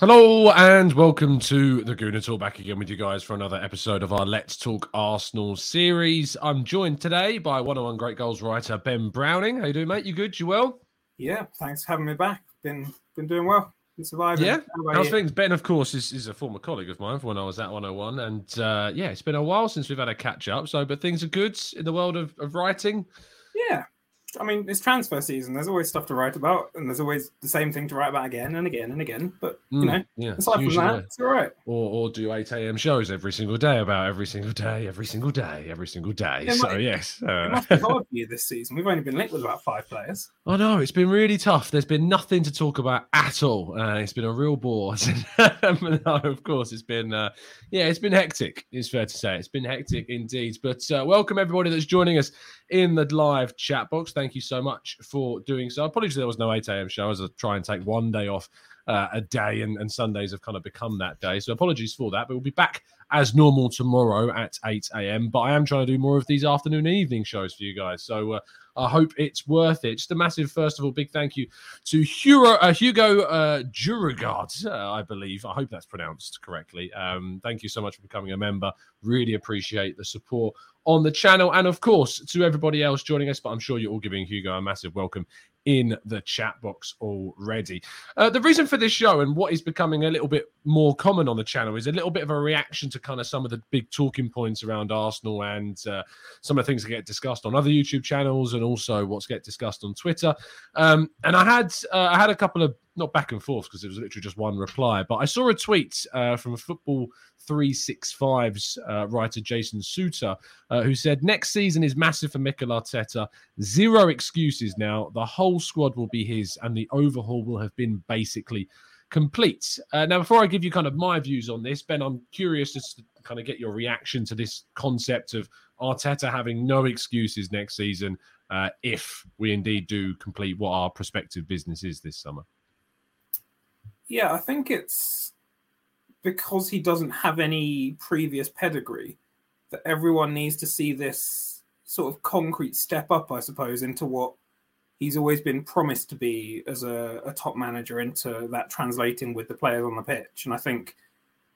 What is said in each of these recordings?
Hello and welcome to the Gooner Talk. Back again with you guys for another episode of our Let's Talk Arsenal series. I'm joined today by one on one great goals writer Ben Browning. How you doing, mate? You good? You well? Yeah, thanks for having me back. Been been doing well. Been surviving. Yeah. How How's you? things? Ben, of course, is, is a former colleague of mine from when I was at 101. And uh, yeah, it's been a while since we've had a catch up. So, but things are good in the world of, of writing. Yeah. I mean, it's transfer season. There's always stuff to write about, and there's always the same thing to write about again and again and again. But you Mm, know, yeah, aside from that, it's all right. Or, or do 8 a.m. shows every single day about every single day, every single day, every single day. Yeah, so, mate, yes. It uh, must be hard for you this season. We've only been linked with about five players. I know it's been really tough. There's been nothing to talk about at all. Uh, it's been a real bore. no, of course, it's been uh, yeah, it's been hectic. It's fair to say it's been hectic indeed. But uh, welcome everybody that's joining us in the live chat box. Thank you so much for doing so. Apologies there was no 8 a.m. show as I try and take one day off uh, a day, and, and Sundays have kind of become that day. So apologies for that. But we'll be back as normal tomorrow at 8 a.m. But I am trying to do more of these afternoon and evening shows for you guys. So uh, I hope it's worth it. Just a massive, first of all, big thank you to Hugo, uh, Hugo uh, uh, I believe. I hope that's pronounced correctly. Um, thank you so much for becoming a member. Really appreciate the support on the channel. And of course, to everybody else joining us, but I'm sure you're all giving Hugo a massive welcome in the chat box already. Uh, the reason for this show and what is becoming a little bit more common on the channel is a little bit of a reaction to kind of some of the big talking points around Arsenal and uh, some of the things that get discussed on other YouTube channels and also what's get discussed on Twitter. Um, and I had uh, I had a couple of not back and forth because it was literally just one reply, but I saw a tweet uh, from a Football 365's uh, writer Jason Suter uh, who said next season is massive for Mikel Arteta. Zero excuses now. The whole squad will be his, and the overhaul will have been basically complete. Uh, now, before I give you kind of my views on this, Ben, I'm curious to kind of get your reaction to this concept of Arteta having no excuses next season uh, if we indeed do complete what our prospective business is this summer. Yeah, I think it's because he doesn't have any previous pedigree that everyone needs to see this sort of concrete step up, I suppose, into what he's always been promised to be as a, a top manager, into that translating with the players on the pitch. And I think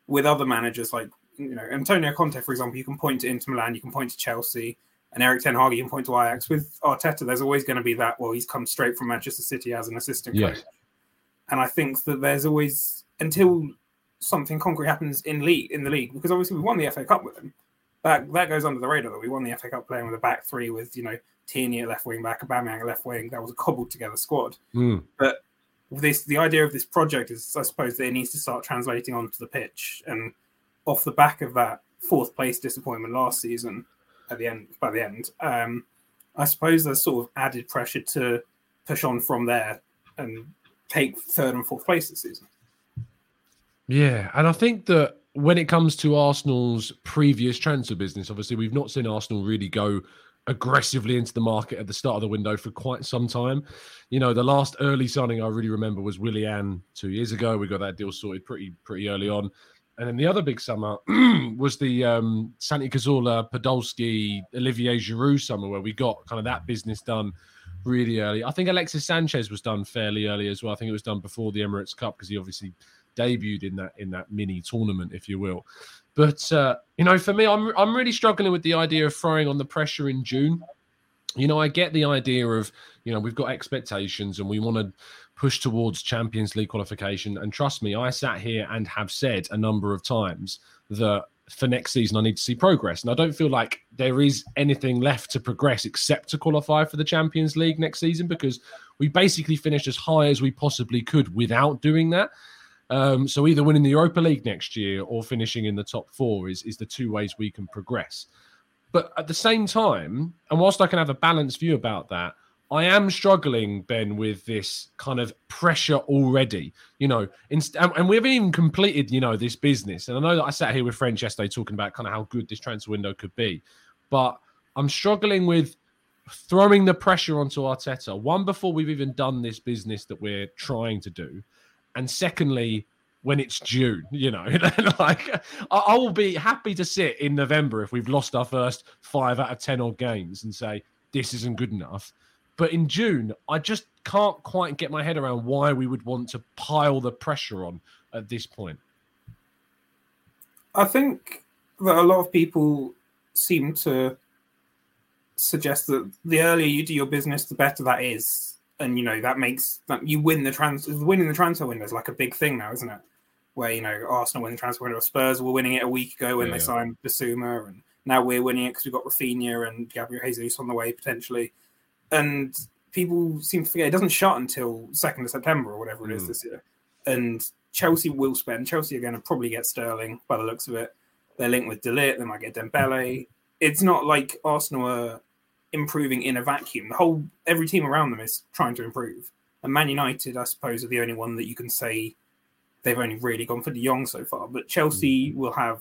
with other managers like you know Antonio Conte, for example, you can point to Inter Milan, you can point to Chelsea, and Erik Ten Hag, you can point to Ajax. With Arteta, there's always going to be that. Well, he's come straight from Manchester City as an assistant Yes. coach, and I think that there's always until something concrete happens in league in the league because obviously we won the FA Cup with them. That that goes under the radar. That we won the FA Cup playing with a back three with you know Tierney at left wing back, Aubameyang at left wing. That was a cobbled together squad. Mm. But this the idea of this project is, I suppose, that it needs to start translating onto the pitch. And off the back of that fourth place disappointment last season, at the end by the end, um, I suppose there's sort of added pressure to push on from there and take third and fourth place this season. Yeah, and I think that when it comes to Arsenal's previous transfer business, obviously we've not seen Arsenal really go aggressively into the market at the start of the window for quite some time. You know, the last early signing I really remember was Willian two years ago. We got that deal sorted pretty pretty early on. and then the other big summer was the um, Santi Cazorla, Podolski, Olivier Giroud summer, where we got kind of that business done really early. I think Alexis Sanchez was done fairly early as well. I think it was done before the Emirates Cup because he obviously debuted in that in that mini tournament, if you will. But uh, you know, for me, I'm I'm really struggling with the idea of throwing on the pressure in June. You know, I get the idea of you know we've got expectations and we want to push towards Champions League qualification. And trust me, I sat here and have said a number of times that for next season I need to see progress. And I don't feel like there is anything left to progress except to qualify for the Champions League next season because we basically finished as high as we possibly could without doing that. Um, so either winning the Europa League next year or finishing in the top four is, is the two ways we can progress. But at the same time, and whilst I can have a balanced view about that, I am struggling, Ben, with this kind of pressure already. You know, inst- and, we haven't even completed, you know, this business. And I know that I sat here with friends yesterday talking about kind of how good this transfer window could be, but I'm struggling with throwing the pressure onto Arteta. One, before we've even done this business that we're trying to do, and secondly, when it's June, you know, like I, I, will be happy to sit in November if we've lost our first five out of ten odd games and say this isn't good enough. But in June, I just can't quite get my head around why we would want to pile the pressure on at this point. I think that a lot of people seem to suggest that the earlier you do your business, the better that is and you know that makes that you win the trans winning the transfer window is like a big thing now, isn't it? Where you know Arsenal win the transfer window, Spurs were winning it a week ago when yeah. they signed Bissouma, and now we're winning it because we've got Raphinha and Gabriel Jesus on the way potentially, and people seem to forget it doesn't shut until second of September or whatever it is mm. this year, and Chelsea will spend. Chelsea are going to probably get Sterling by the looks of it. They're linked with De Ligt. They might get Dembele. It's not like Arsenal are improving in a vacuum. The whole every team around them is trying to improve. And Man United, I suppose, are the only one that you can say they've only really gone for De Jong so far. But Chelsea mm. will have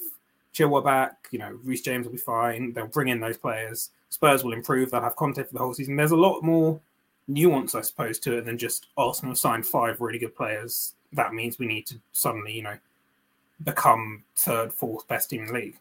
Chilwell back. You know, Reece James will be fine. They'll bring in those players. Spurs will improve. They'll have Conte for the whole season. There's a lot more nuance, I suppose, to it than just Arsenal signed five really good players. That means we need to suddenly, you know, become third, fourth best team in the league.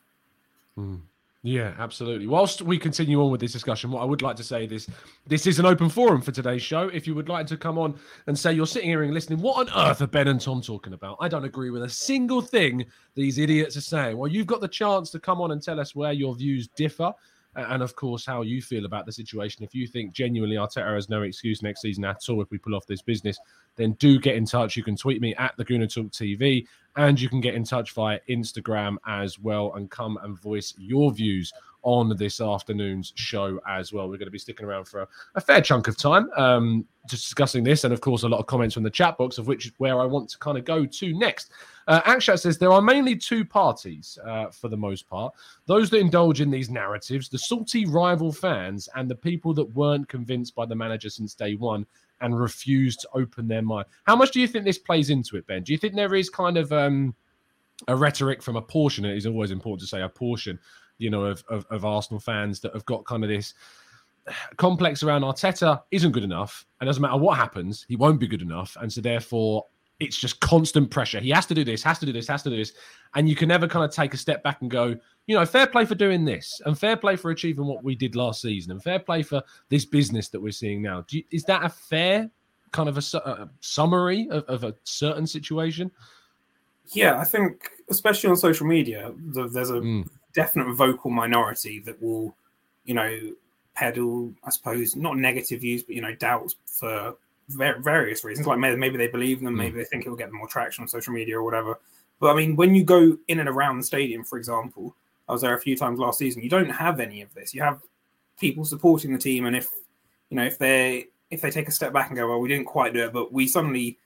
Mm. Yeah, absolutely. Whilst we continue on with this discussion, what I would like to say is this is an open forum for today's show. If you would like to come on and say you're sitting here and listening, what on earth are Ben and Tom talking about? I don't agree with a single thing these idiots are saying. Well, you've got the chance to come on and tell us where your views differ and of course how you feel about the situation. If you think genuinely Arteta has no excuse next season at all if we pull off this business, then do get in touch. You can tweet me at the Gooner Talk TV, and you can get in touch via Instagram as well and come and voice your views on this afternoon's show as well. We're going to be sticking around for a, a fair chunk of time, um, just discussing this, and of course a lot of comments from the chat box, of which is where I want to kind of go to next. Uh, Akshat says there are mainly two parties uh, for the most part those that indulge in these narratives, the salty rival fans, and the people that weren't convinced by the manager since day one and refused to open their mind. How much do you think this plays into it, Ben? Do you think there is kind of um, a rhetoric from a portion? It is always important to say a portion, you know, of, of, of Arsenal fans that have got kind of this complex around Arteta isn't good enough. And doesn't matter what happens, he won't be good enough. And so therefore, it's just constant pressure. He has to do this, has to do this, has to do this. And you can never kind of take a step back and go, you know, fair play for doing this and fair play for achieving what we did last season and fair play for this business that we're seeing now. You, is that a fair kind of a, a summary of, of, a certain situation? Yeah, I think, especially on social media, there's a mm. definite vocal minority that will, you know, peddle, I suppose, not negative views, but, you know, doubts for various reasons. Like maybe they believe them, hmm. maybe they think it will get them more traction on social media or whatever. But I mean, when you go in and around the stadium, for example, I was there a few times last season. You don't have any of this. You have people supporting the team, and if you know if they if they take a step back and go, well, we didn't quite do it, but we suddenly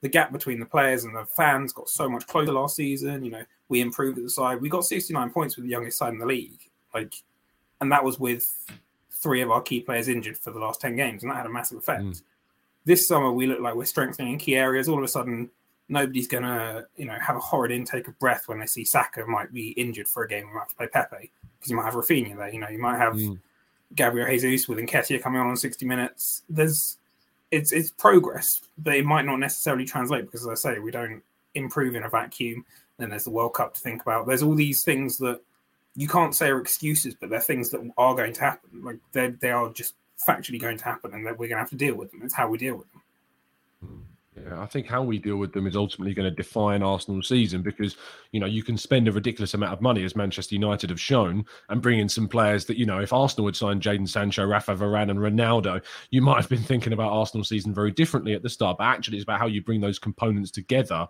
the gap between the players and the fans got so much closer last season. You know, we improved at the side. We got 69 points with the youngest side in the league. Like, and that was with three of our key players injured for the last 10 games, and that had a massive effect. Mm this summer we look like we're strengthening in key areas. All of a sudden, nobody's gonna, you know, have a horrid intake of breath when they see Saka might be injured for a game and might have to play Pepe because you might have Raphinha there. You know, you might have mm. Gabriel Jesus with Nketiah coming on in 60 minutes. There's it's it's progress, but it might not necessarily translate because, as I say, we don't improve in a vacuum. Then there's the World Cup to think about. There's all these things that you can't say are excuses, but they're things that are going to happen. Like they they are just factually going to happen, and that we're going to have to deal with them. It's how we deal with them. Hmm. Yeah, I think how we deal with them is ultimately going to define Arsenal's season because you know you can spend a ridiculous amount of money as Manchester United have shown and bring in some players that you know if Arsenal had signed Jadon Sancho, Rafa Varane, and Ronaldo, you might have been thinking about Arsenal season very differently at the start. But actually, it's about how you bring those components together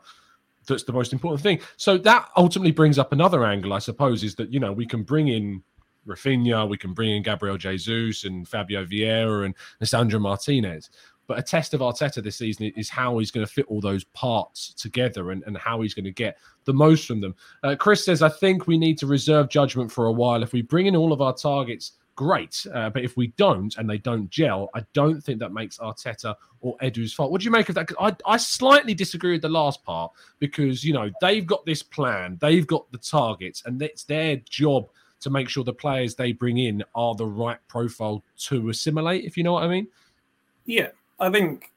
that's the most important thing. So that ultimately brings up another angle, I suppose, is that you know we can bring in Raphinha, we can bring in Gabriel Jesus and Fabio Vieira and Lisandro Martinez. But a test of Arteta this season is how he's going to fit all those parts together and, and how he's going to get the most from them. Uh, Chris says, I think we need to reserve judgment for a while. If we bring in all of our targets, great. Uh, but if we don't and they don't gel, I don't think that makes Arteta or Edu's fault. What do you make of that? I, I slightly disagree with the last part because, you know, they've got this plan, they've got the targets, and it's their job to make sure the players they bring in are the right profile to assimilate, if you know what I mean. Yeah, I think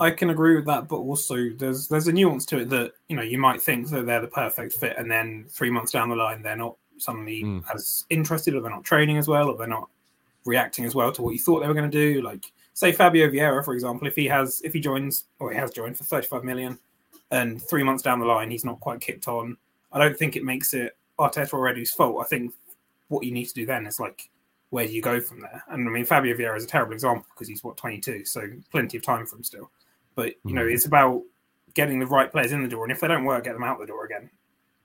I can agree with that, but also there's there's a nuance to it that you know you might think that they're the perfect fit, and then three months down the line they're not suddenly mm. as interested, or they're not training as well, or they're not reacting as well to what you thought they were going to do. Like say Fabio Vieira, for example, if he has if he joins or he has joined for 35 million, and three months down the line he's not quite kicked on, I don't think it makes it Arteta or Edu's fault. I think what you need to do then is like where do you go from there? And I mean, Fabio Vieira is a terrible example because he's what 22, so plenty of time for him still. But you know, mm. it's about getting the right players in the door, and if they don't work, get them out the door again.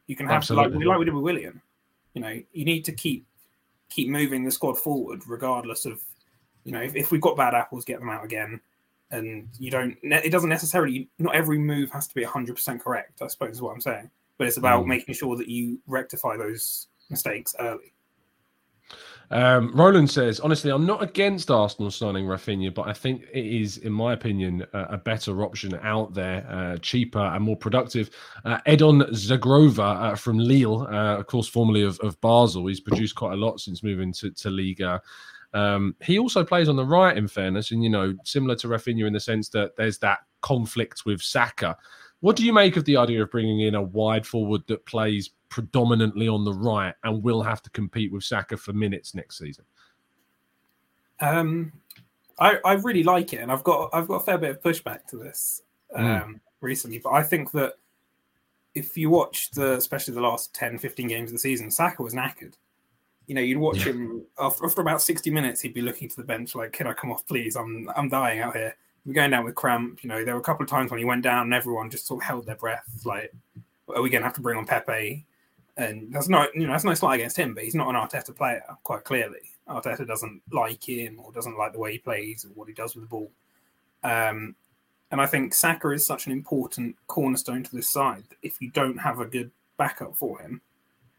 You can have Absolutely. like, like we did with Willian. You know, you need to keep keep moving the squad forward, regardless of you know if, if we've got bad apples, get them out again. And you don't. It doesn't necessarily. Not every move has to be 100 percent correct. I suppose is what I'm saying. But it's about mm. making sure that you rectify those mistakes early. Um, Roland says, honestly, I'm not against Arsenal signing Raphinha, but I think it is, in my opinion, a, better option out there, uh, cheaper and more productive. Uh, Edon Zhegrova uh, from Lille, uh, of course, formerly of, of, Basel, he's produced quite a lot since moving to, to Liga. Um, he also plays on the right, in fairness, and you know, similar to Raphinha in the sense that there's that conflict with Saka. What do you make of the idea of bringing in a wide forward that plays predominantly on the right and will have to compete with Saka for minutes next season? Um, I, I really like it, and I've got I've got a fair bit of pushback to this hmm. um, mm. recently, but I think that if you watch the especially the last 10, 15 games of the season, Saka was knackered. You know, you'd watch yeah. him after, after about 60 minutes, he'd be looking to the bench like, Can I come off, please? I'm I'm dying out here. We're going down with cramp. You know, there were a couple of times when he went down and everyone just sort of held their breath, like, are we gonna have to bring on Pepe? And that's not, you know, that's no slight against him, but he's not an Arteta player, quite clearly. Arteta doesn't like him or doesn't like the way he plays or what he does with the ball. Um, and I think Saka is such an important cornerstone to this side. If you don't have a good backup for him,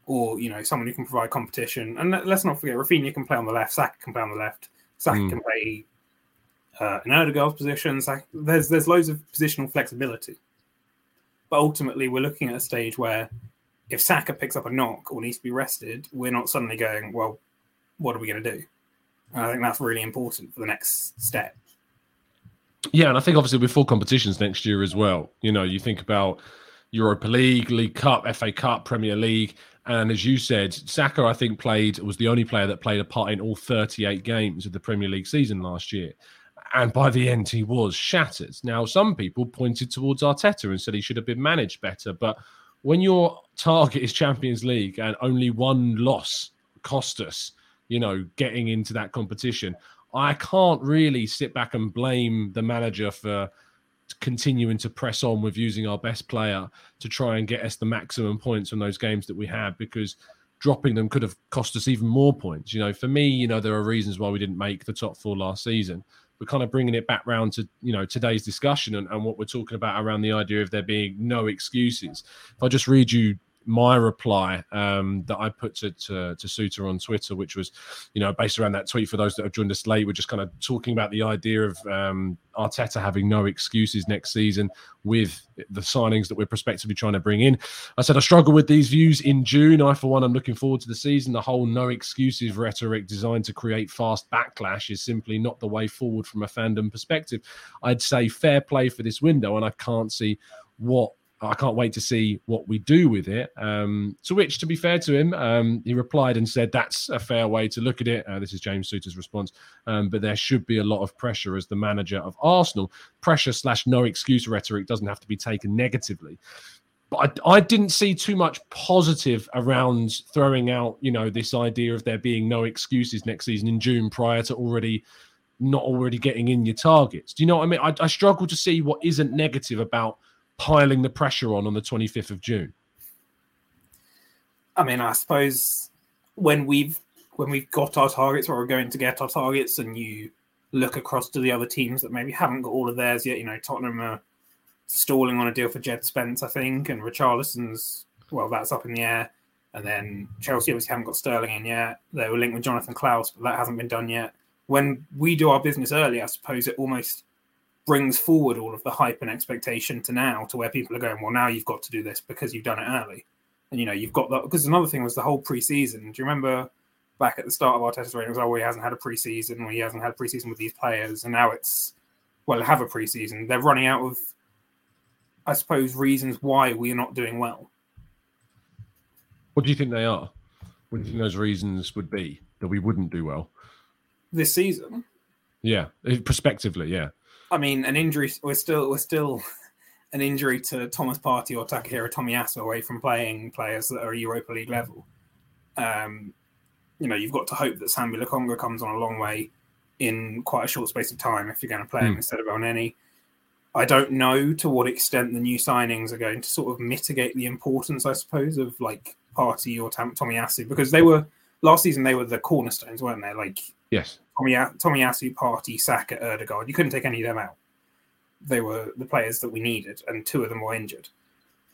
or you know someone who can provide competition, and let's not forget Raphinha can play on the left, Saka can play on the left, Saka mm. can play uh, in Odegaard's position. Saka, there's there's loads of positional flexibility, but ultimately we're looking at a stage where if Saka picks up a knock or needs to be rested, we're not suddenly going, well, what are we going to do? And I think that's really important for the next step. Yeah, and I think obviously with full competitions next year as well. You know, you think about Europa League, League Cup, FA Cup, Premier League, and as you said, Saka I think played was the only player that played a part in all 38 games of the Premier League season last year. And by the end, he was shattered. Now, some people pointed towards Arteta and said he should have been managed better, but when your target is Champions League and only one loss cost us, you know, getting into that competition, I can't really sit back and blame the manager for continuing to press on with using our best player to try and get us the maximum points from those games that we had because dropping them could have cost us even more points. You know, for me, you know, there are reasons why we didn't make the top four last season we're kind of bringing it back round to you know today's discussion and, and what we're talking about around the idea of there being no excuses. If I just read you my reply um, that I put to, to, to Suter on Twitter, which was, you know, based around that tweet for those that have joined us late, we're just kind of talking about the idea of um, Arteta having no excuses next season with the signings that we're prospectively trying to bring in. I said I struggle with these views in June. I, for one, I'm looking forward to the season. The whole no excuses rhetoric designed to create fast backlash is simply not the way forward from a fandom perspective. I'd say fair play for this window, and I can't see what I can't wait to see what we do with it. Um, to which, to be fair to him, um, he replied and said, That's a fair way to look at it. Uh, this is James Souttar's response. Um, but there should be a lot of pressure as the manager of Arsenal. Pressure slash no excuse rhetoric doesn't have to be taken negatively. But I, I didn't see too much positive around throwing out, you know, this idea of there being no excuses next season in June prior to already not already getting in your targets. Do you know what I mean? I, I struggle to see what isn't negative about piling the pressure on on the 25th of June? I mean, I suppose when we've when we've got our targets or we're going to get our targets, and you look across to the other teams that maybe haven't got all of theirs yet. You know, Tottenham are stalling on a deal for Jed Spence, I think, and Richarlison's well, that's up in the air. And then Chelsea obviously haven't got Sterling in yet. They were linked with Jonathan Clauss, but that hasn't been done yet. When we do our business early, I suppose it almost brings forward all of the hype and expectation to now to where people are going, well, now you've got to do this because you've done it early. And, you know, you've got that. Because another thing was the whole preseason. Do you remember back at the start of our test ratings, oh, he hasn't had a preseason, or he hasn't had a preseason with these players. And now it's, well, have a preseason. They're running out of, I suppose, reasons why we're not doing well. What do you think they are? What do you think those reasons would be that we wouldn't do well? This season? Yeah, eh, prospectively, yeah. I mean, an injury. We're still we're still an injury to Thomas Partey or Takahiro Tomiyasu away from playing players that are Europa League level. Um, you know, you've got to hope that Sambi Lokonga comes on a long way in quite a short space of time if you're going to play him mm. instead of Elneny. I don't know to what extent the new signings are going to sort of mitigate the importance, I suppose, of like Partey or Tom- Tomiyasu because they were last season they were the cornerstones, weren't they? Like yes, Tommy Tomiyasu, Partey, Saka, Ødegaard. You couldn't take any of them out. They were the players that we needed, and two of them were injured.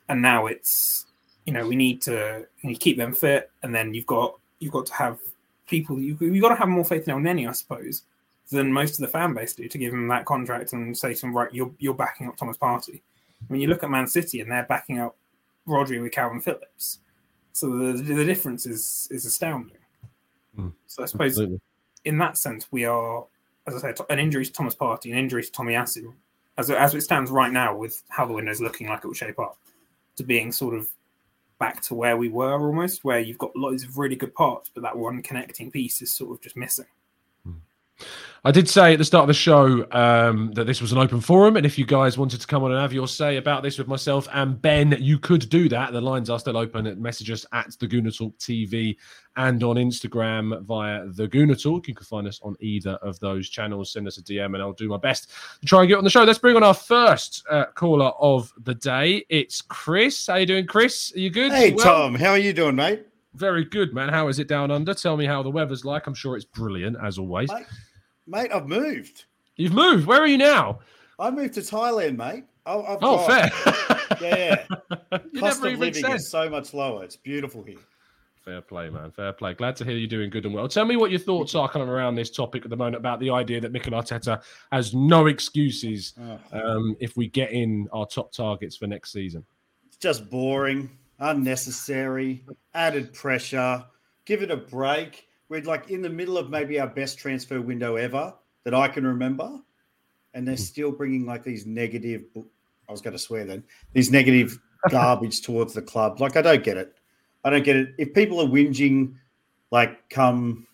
And now it's you know we need to keep them fit, and then you've got you've got to have people you you've got to have more faith in El Elneny, I suppose, than most of the fan base do to give him that contract and say to him, right, you're you're backing up Thomas Partey. When you look at Man City and they're backing up Rodri with Kalvin Phillips, so the the difference is is astounding. Mm, so I suppose absolutely in that sense, we are, as I said, an injury to Thomas Partey, an injury to Tomiyasu, as as it stands right now, with how the window is looking like it will shape up, to being sort of back to where we were almost, where you've got loads of really good parts, but that one connecting piece is sort of just missing. Hmm. I did say at the start of the show um, that this was an open forum, and if you guys wanted to come on and have your say about this with myself and Ben, you could do that. The lines are still open. Message us at the Gooner Talk TV and on Instagram via the Gooner Talk. You can find us on either of those channels. Send us a DM, and I'll do my best to try and get on the show. Let's bring on our first uh, caller of the day. It's Chris. How you doing, Chris? Are you good? Hey, well? Tom. How are you doing, mate? Very good, man. How is it down under? Tell me how the weather's like. I'm sure it's brilliant as always. Mate, mate I've moved. You've moved. Where are you now? I moved to Thailand, mate. I've oh, got, fair. yeah. Cost of living said. is so much lower. It's beautiful here. Fair play, man. Fair play. Glad to hear you're doing good and well. Tell me what your thoughts are kind of around this topic at the moment about the idea that Mikel Arteta has no excuses oh. um, if we get in our top targets for next season. It's just boring unnecessary, added pressure. Give it a break. We're like in the middle of maybe our best transfer window ever that I can remember, and they're still bringing like these negative. I was going to swear then these negative garbage towards the club. Like I don't get it. I don't get it. If people are whinging, like come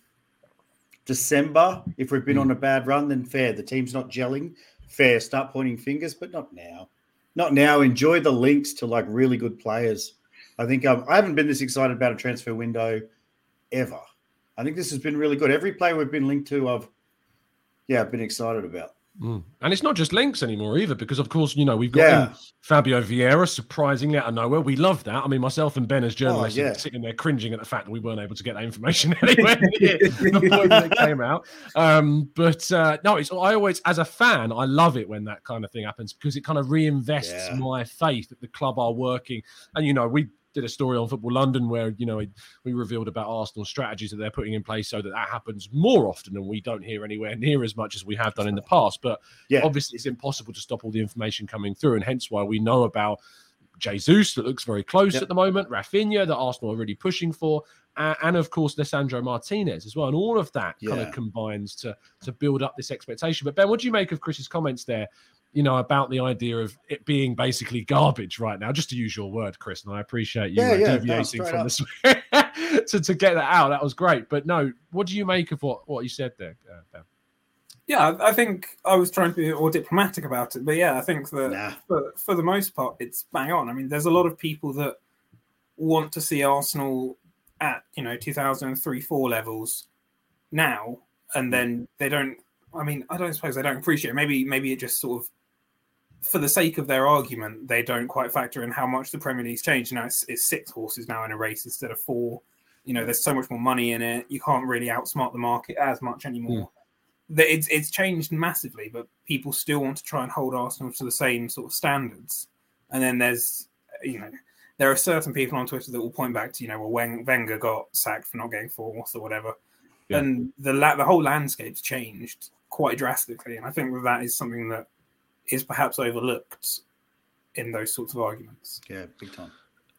December, if we've been mm. on a bad run, then fair. The team's not gelling. Fair. Start pointing fingers, but not now. Not now. Enjoy the links to like really good players. I think um, I haven't been this excited about a transfer window ever. I think this has been really good. Every player we've been linked to, I've yeah, been excited about. Mm. And it's not just links anymore either, because of course, you know, we've got yeah. Fabio Vieira surprisingly out of nowhere. We love that. I mean, myself and Ben as journalists oh, yeah. sitting there cringing at the fact that we weren't able to get that information anywhere the point that it came out. Um, but uh, no, it's I always, as a fan, I love it when that kind of thing happens because it kind of reinvests yeah. my faith that the club are working. And you know, we did a story on Football London where you know we revealed about Arsenal strategies that they're putting in place so that that happens more often and we don't hear anywhere near as much as we have done in the past. But yeah. obviously, it's impossible to stop all the information coming through, and hence why we know about Jesus that looks very close yep. at the moment, Raphinha that Arsenal are really pushing for, uh, and of course Lisandro Martinez as well, and all of that yeah. kind of combines to to build up this expectation. But Ben, what do you make of Chris's comments there you know, about the idea of it being basically garbage right now, just to use your word, Chris. And I appreciate you Yeah, uh, yeah, deviating straight from up. the to, to get that out. That was great. But no, what do you make of what, what you said there, uh, Ben? Yeah, I I think I was trying to be more diplomatic about it, but yeah, I think that Nah. for, for the most part, it's bang on. I mean, there's a lot of people that want to see Arsenal at you know 2003 four levels now, and then they don't. I mean, I don't suppose they don't appreciate. It. Maybe maybe it just sort of, for the sake of their argument, they don't quite factor in how much the Premier League's changed. Now it's, it's six horses now in a race instead of four. You know, there's so much more money in it. You can't really outsmart the market as much anymore. Hmm. That It's it's changed massively, but people still want to try and hold Arsenal to the same sort of standards. And then there's, you know, there are certain people on Twitter that will point back to, you know, well, Wen- Wenger got sacked for not getting fourth or whatever, Yeah. and the la- the whole landscape's changed quite drastically. And I think that that is something that is perhaps overlooked in those sorts of arguments. Yeah, big time.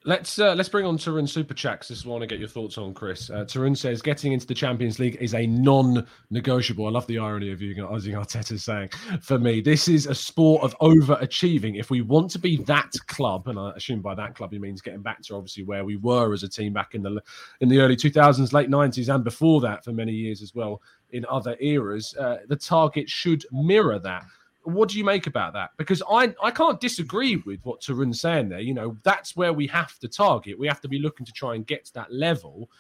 Let's uh, let's bring on Tarun Super Chats. This is what I want to get your thoughts on, Chris. Uh, Tarun says getting into the Champions League is a non-negotiable. I love the irony of you, Ozzy Arteta saying, "For me, this is a sport of overachieving. If we want to be that club, and I assume by that club he means getting back to obviously where we were as a team back in the in the early 2000s, late 90s, and before that for many years as well in other eras, uh, the target should mirror that." What do you make about that? Because I I can't disagree with what Tarun's saying there. You know, that's where we have to target. We have to be looking to try and get to that level.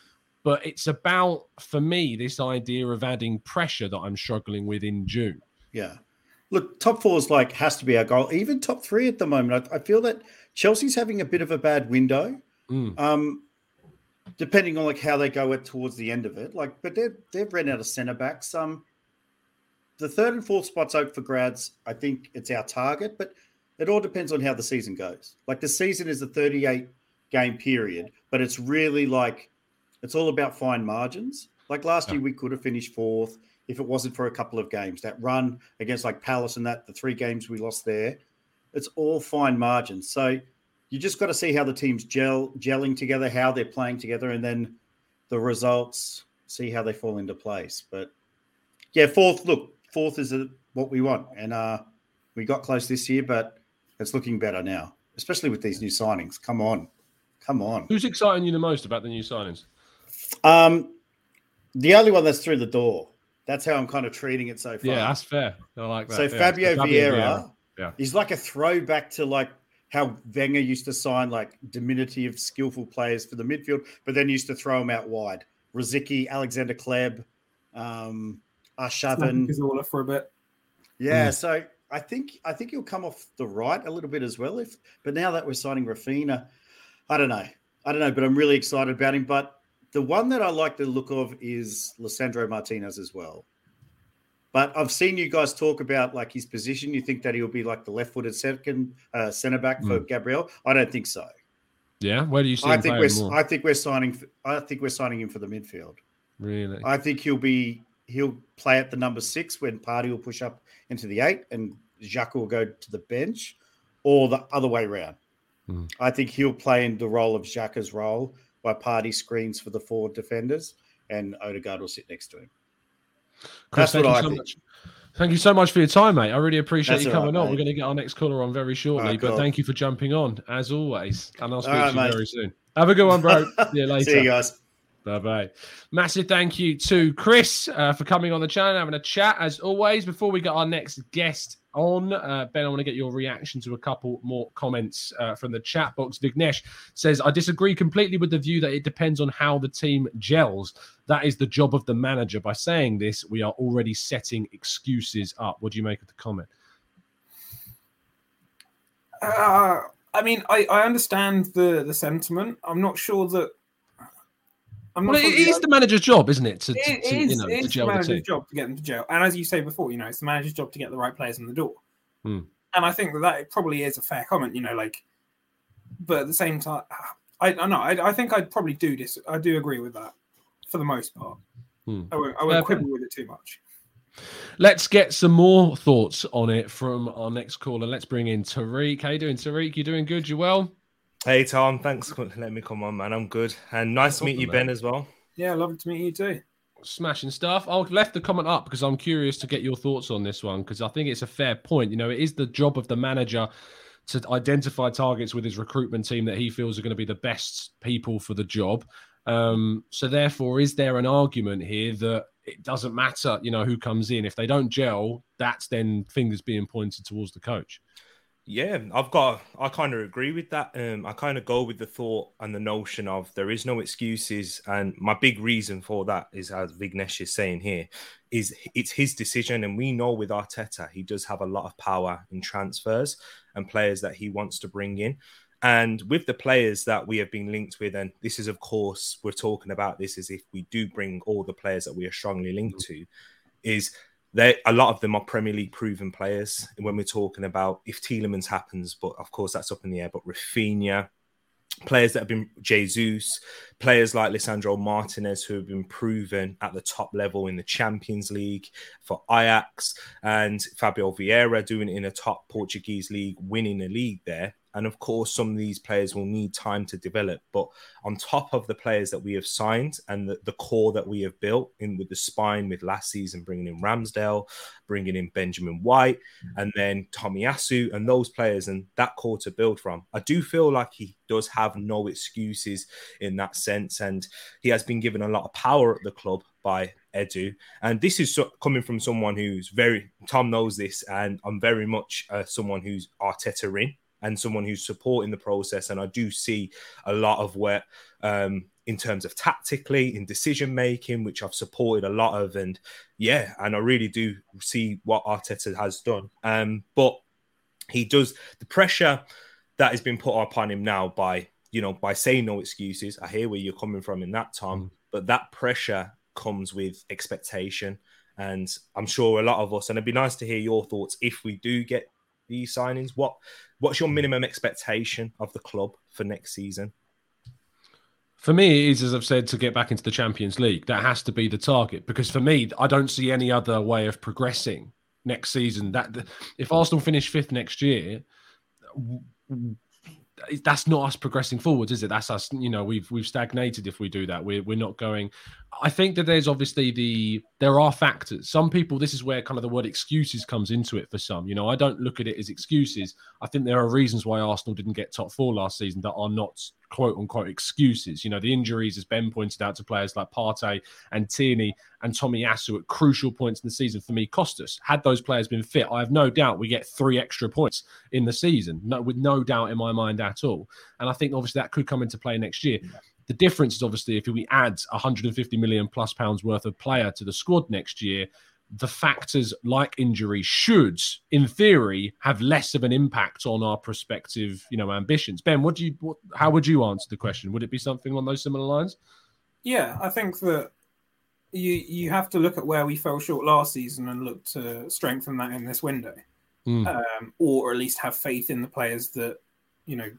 But it's about, for me, this idea of adding pressure that I'm struggling with in June. Yeah. Look, top four is like has to be our goal. Even top three at the moment. I, I feel that Chelsea's having a bit of a bad window. Mm. Um, depending on like how they go at towards the end of it. Like, but they've they've ran out of centre backs. Um, the third and fourth spots out for grads. I think it's our target, but it all depends on how the season goes. Like the season is a 38 game period, but it's really like it's all about fine margins. Like last year, we could have finished fourth if it wasn't for a couple of games. That run against like Palace and that the three games we lost there, it's all fine margins. So you just got to see how the teams gel gelling together, how they're playing together, and then the results. See how they fall into place. But yeah, fourth. Look, fourth is what we want, and uh, we got close this year, but it's looking better now, especially with these new signings. Come on, come on. Who's exciting you the most about the new signings? Um, the only one that's through the door. That's how I'm kind of treating it so far. Yeah, that's fair. I like that. So yeah. Fabio, Vieira, Yeah. he's like a throwback to like how Wenger used to sign like diminutive, skillful players for the midfield, but then used to throw them out wide. Rosicky, Alexander Hleb, um, Arshavin. Cazorla for a bit. Yeah, Mm. so I think I think he'll come off the right a little bit as well. If but now that we're signing Raphinha, I don't know. I don't know, but I'm really excited about him. But the one that I like the look of is Lisandro Martinez as well. But I've seen you guys talk about like his position. You think that he'll be like the left-footed second uh, centre back for Gabriel? I don't think so. Yeah, where do you see I him think we're more? I think we're signing. I think we're signing him for the midfield. really? I think he'll be he'll play at the number six when Partey will push up into the eight and Xhaka will go to the bench, or the other way around. Hmm. I think he'll play in the role of Xhaka's role by Partey screens for the forward defenders, and Odegaard will sit next to him. Chris, That's thank what you I so think. much. Thank you so much for your time, mate. I really appreciate That's you coming right, on. mate. We're going to get our next caller on very shortly, right, but cool. thank you for jumping on as always. And I'll speak right, to you mate. very soon. Have a good one, bro. See you later. See you guys. Bye bye. Massive thank you to Chris uh, for coming on the channel, having a chat as always. Before we get our next guest on, uh, Ben, I want to get your reaction to a couple more comments uh, from the chat box. Vignesh says, I disagree completely with the view that it depends on how the team gels. That is the job of the manager. By saying this, we are already setting excuses up. What do you make of the comment? Uh, I mean, I, I understand the the sentiment. I'm not sure that. I'm Well, it is the manager's job, isn't it? To, to, It to, is, you know, it to gel the manager's team. job to get them to jail. And as you say before, you know, it's the manager's job to get the right players in the door. Hmm. And I think that that probably is a fair comment, you know, like, but at the same time, I, I know. I, I think I'd probably do this. I do agree with that for the most part. Hmm. I won't, I won't play. quibble with it too much. Let's get some more thoughts on it from our next caller. Let's bring in Tariq. How you doing, Tariq? You doing good? You well? Hey Tom, thanks for letting me come on, man. I'm good, and nice to meet you, problem, Ben, as well. Yeah, lovely to meet you too. Smashing stuff. I've left the comment up because I'm curious to get your thoughts on this one because I think it's a fair point. You know, it is the job of the manager to identify targets with his recruitment team that he feels are going to be the best people for the job. Um, so therefore, is there an argument here that it doesn't matter, you know, who comes in if they don't gel? That's then fingers being pointed towards the coach. Yeah, I've got. I kind of agree with that. Um, I kind of go with the thought and the notion of there is no excuses, and my big reason for that is, as Vignesh is saying here, is it's his decision, and we know with Arteta he does have a lot of power in transfers and players that he wants to bring in. And with the players that we have been linked with, and this is, of course, we're talking about this as if we do bring all the players that we are strongly linked to, is they a lot of them are Premier League proven players. When we're talking about if Tielemans happens, but of course that's up in the air. But Raphinha, players that have been Jesus, players like Lisandro Martinez who have been proven at the top level in the Champions League for Ajax, and Fabio Vieira doing it in a top Portuguese league, winning a league there. And of course, some of these players will need time to develop. But on top of the players that we have signed and the, the core that we have built in with the spine with last season, bringing in Ramsdale, bringing in Benjamin White, mm-hmm. and then Tomiyasu, and those players and that core to build from, I do feel like he does have no excuses in that sense. And he has been given a lot of power at the club by Edu. And this is so, coming from someone who's very, Tom knows this, and I'm very much uh, someone who's Arteta in and someone who's supporting the process. And I do see a lot of where, um, in terms of tactically, in decision making, which I've supported a lot of. And yeah, and I really do see what Arteta has done. Um, but he does the pressure that has been put upon him now by you know by saying no excuses. I hear where you're coming from in that, Tom, mm. but that pressure comes with expectation. And I'm sure a lot of us, and it'd be nice to hear your thoughts if we do get these signings. What what's your minimum expectation of the club for next season? For me, it is as I've said to get back into the Champions League. That has to be the target because for me, I don't see any other way of progressing next season. That if Arsenal finish fifth next year, that's not us progressing forwards, is it? That's us. You know, we've we've stagnated if we do that. We're we're not going. I think that there's obviously the there are factors. Some people, this is where kind of the word excuses comes into it for some. You know, I don't look at it as excuses. I think there are reasons why Arsenal didn't get top four last season that are not quote unquote excuses. You know, the injuries, as Ben pointed out to players like Partey and Tierney and Tomiyasu at crucial points in the season for me cost us. Had those players been fit, I have no doubt we get three extra points in the season, no, with no doubt in my mind at all. And I think obviously that could come into play next year. The difference is obviously if we add 150 million plus pounds worth of player to the squad next year, the factors like injury should, in theory, have less of an impact on our prospective, you know, ambitions. Ben, what do you, what, how would you answer the question? Would it be something on those similar lines? Yeah, I think that you you have to look at where we fell short last season and look to strengthen that in this window, mm. um, or at least have faith in the players that you know,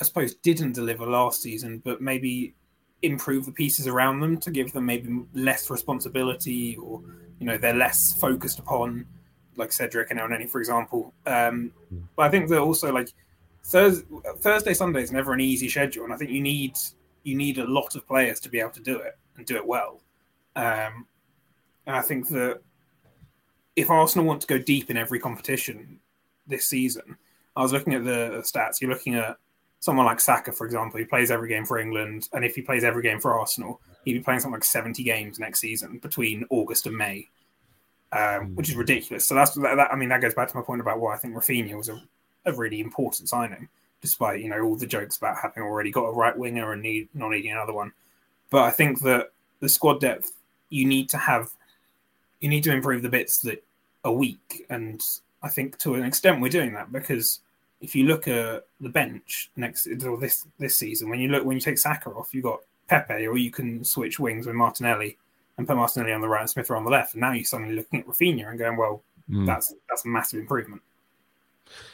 I suppose didn't deliver last season, but maybe improve the pieces around them to give them maybe less responsibility or you know they're less focused upon like Cedric and Elneny, for example. Um, but I think that also like Thursday, Thursday, Sunday is never an easy schedule, and I think you need you need a lot of players to be able to do it and do it well. Um, and I think that if Arsenal want to go deep in every competition this season, I was looking at the stats. You're looking at someone like Saka, for example, he plays every game for England, and if he plays every game for Arsenal, he'd be playing something like 70 games next season between August and May, um, which is ridiculous. So that's that, I mean, that goes back to my point about why I think Raphinha was a, a really important signing, despite you know all the jokes about having already got a right winger and need not needing another one. But I think that the squad depth you need to have, you need to improve the bits that are weak, and I think to an extent we're doing that because if you look at the bench next or this this season, when you look when you take Saka off, you've got Pepe, or you can switch wings with Martinelli and put Martinelli on the right and Smith on the left. And now you're suddenly looking at Raphinha and going, well, mm. that's that's a massive improvement.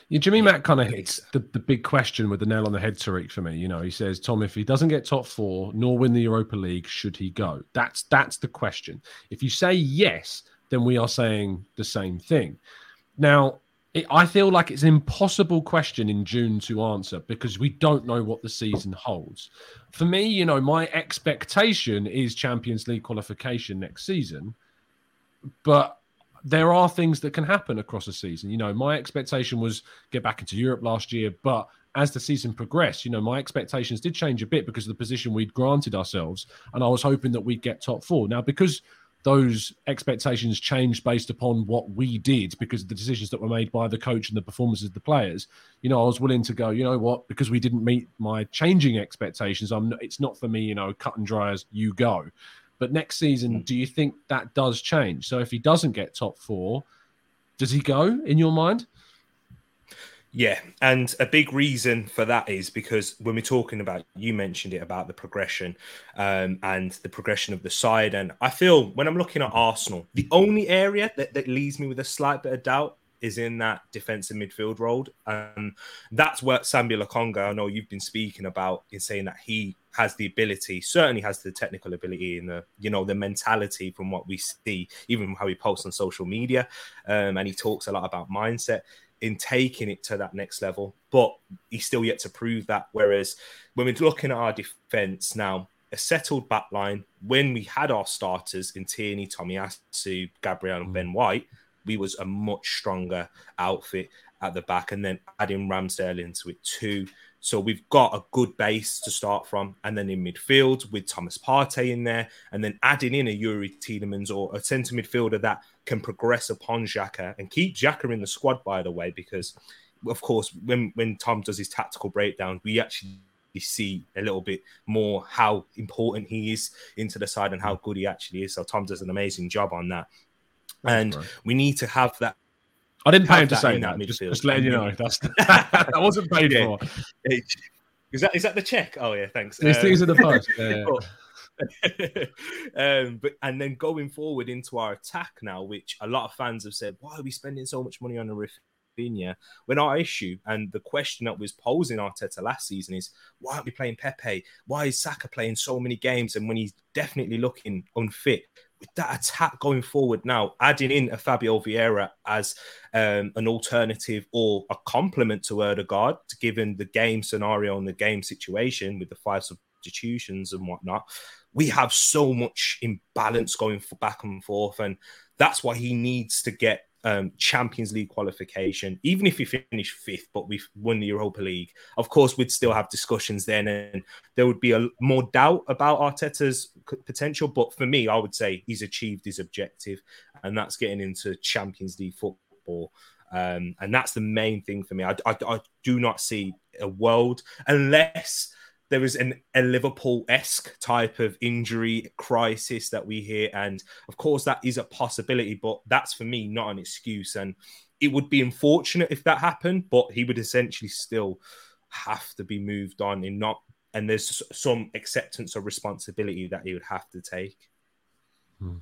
Yeah, Jimmy Mack kind of hits the, the big question with the nail on the head, Tariq, for me. You know, he says, Tom, if he doesn't get top four nor win the Europa League, should he go? That's that's the question. If you say yes, then we are saying the same thing. Now, it, I feel like it's an impossible question in June to answer because we don't know what the season holds. For me, you know, my expectation is Champions League qualification next season, but there are things that can happen across a season. You know, my expectation was get back into Europe last year, but as the season progressed, you know, my expectations did change a bit because of the position we'd granted ourselves, and I was hoping that we'd get top four. Now, because those expectations changed based upon what we did because of the decisions that were made by the coach and the performances of the players. You know, I was willing to go, you know what, because we didn't meet my changing expectations, I'm it's not for me, you know, cut and dry as you go. But next season, mm. do you think that does change? So if he doesn't get top four, does he go in your mind? Yeah, and a big reason for that is because when we're talking about, you mentioned it about the progression um, and the progression of the side. And I feel when I'm looking at Arsenal, the only area that, that leaves me with a slight bit of doubt is in that defensive midfield role. Um, that's what Sambi Lokonga, I know you've been speaking about in saying that he has the ability, certainly has the technical ability and the, you know, the mentality from what we see, even how he posts on social media. Um, and he talks a lot about mindset in taking it to that next level, but he's still yet to prove that. Whereas when we're looking at our defense now, a settled back line, when we had our starters in Tierney, Tomiyasu, Gabriel, and mm. Ben White, we was a much stronger outfit at the back, and then adding Ramsdale into it too. So we've got a good base to start from. And then in midfield with Thomas Partey in there, and then adding in a Youri Tielemans or a centre midfielder that can progress upon Xhaka and keep Xhaka in the squad, by the way, because of course, when, when Tom does his tactical breakdown, we actually see a little bit more how important he is into the side and how good he actually is. So Tom does an amazing job on that. And right. we need to have that I didn't pay him to say that. just, just, letting you know, that's that wasn't paid yeah. for. Is that is that the check? Oh yeah, thanks. These um, things are the post. Yeah, um, but and then going forward into our attack now, which a lot of fans have said, why are we spending so much money on a Raphinha? When our issue and the question that was posing Arteta last season is, why aren't we playing Pepe? Why is Saka playing so many games? And when he's definitely looking unfit, that attack going forward now, adding in a Fabio Vieira as um, an alternative or a complement to Odegaard, given the game scenario and the game situation with the five substitutions and whatnot, we have so much imbalance going back and forth, and that's why he needs to get um, Champions League qualification, even if we finish fifth, but we've won the Europa League. Of course, we'd still have discussions then, and there would be a more doubt about Arteta's potential. But for me, I would say he's achieved his objective, and that's getting into Champions League football. Um, and that's the main thing for me. I, I, I do not see a world unless there was an, a Liverpool esque type of injury crisis that we hear. And of course, that is a possibility, but that's for me not an excuse. And it would be unfortunate if that happened, but he would essentially still have to be moved on and not. And there's some acceptance of responsibility that he would have to take. Hmm.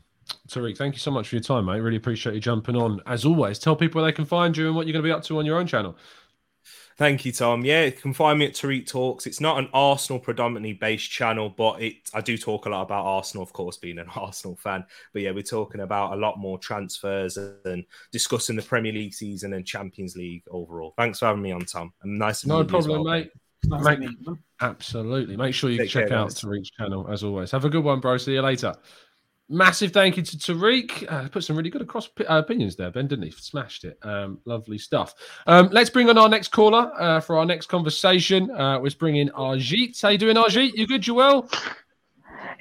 Tariq, thank you so much for your time, mate. Really appreciate you jumping on. As always, tell people where they can find you and what you're going to be up to on your own channel. Thank you, Tom. Yeah, you can find me at Tariq Talks. It's not an Arsenal predominantly based channel, but it I do talk a lot about Arsenal, of course, being an Arsenal fan. But yeah, we're talking about a lot more transfers and discussing the Premier League season and Champions League overall. Thanks for having me on, Tom. And nice to no problem, well, mate. Nice mate. Absolutely. Make sure you Take check care, out Tariq's channel as always. Have a good one, bro. See you later. Massive thank you to Tariq. Uh, put some really good across uh, opinions there, Ben, didn't he? Smashed it. Um, lovely stuff. Um, let's bring on our next caller uh, for our next conversation. Uh, let's bring in Arjit. How you doing, Arjit? You good, Joel?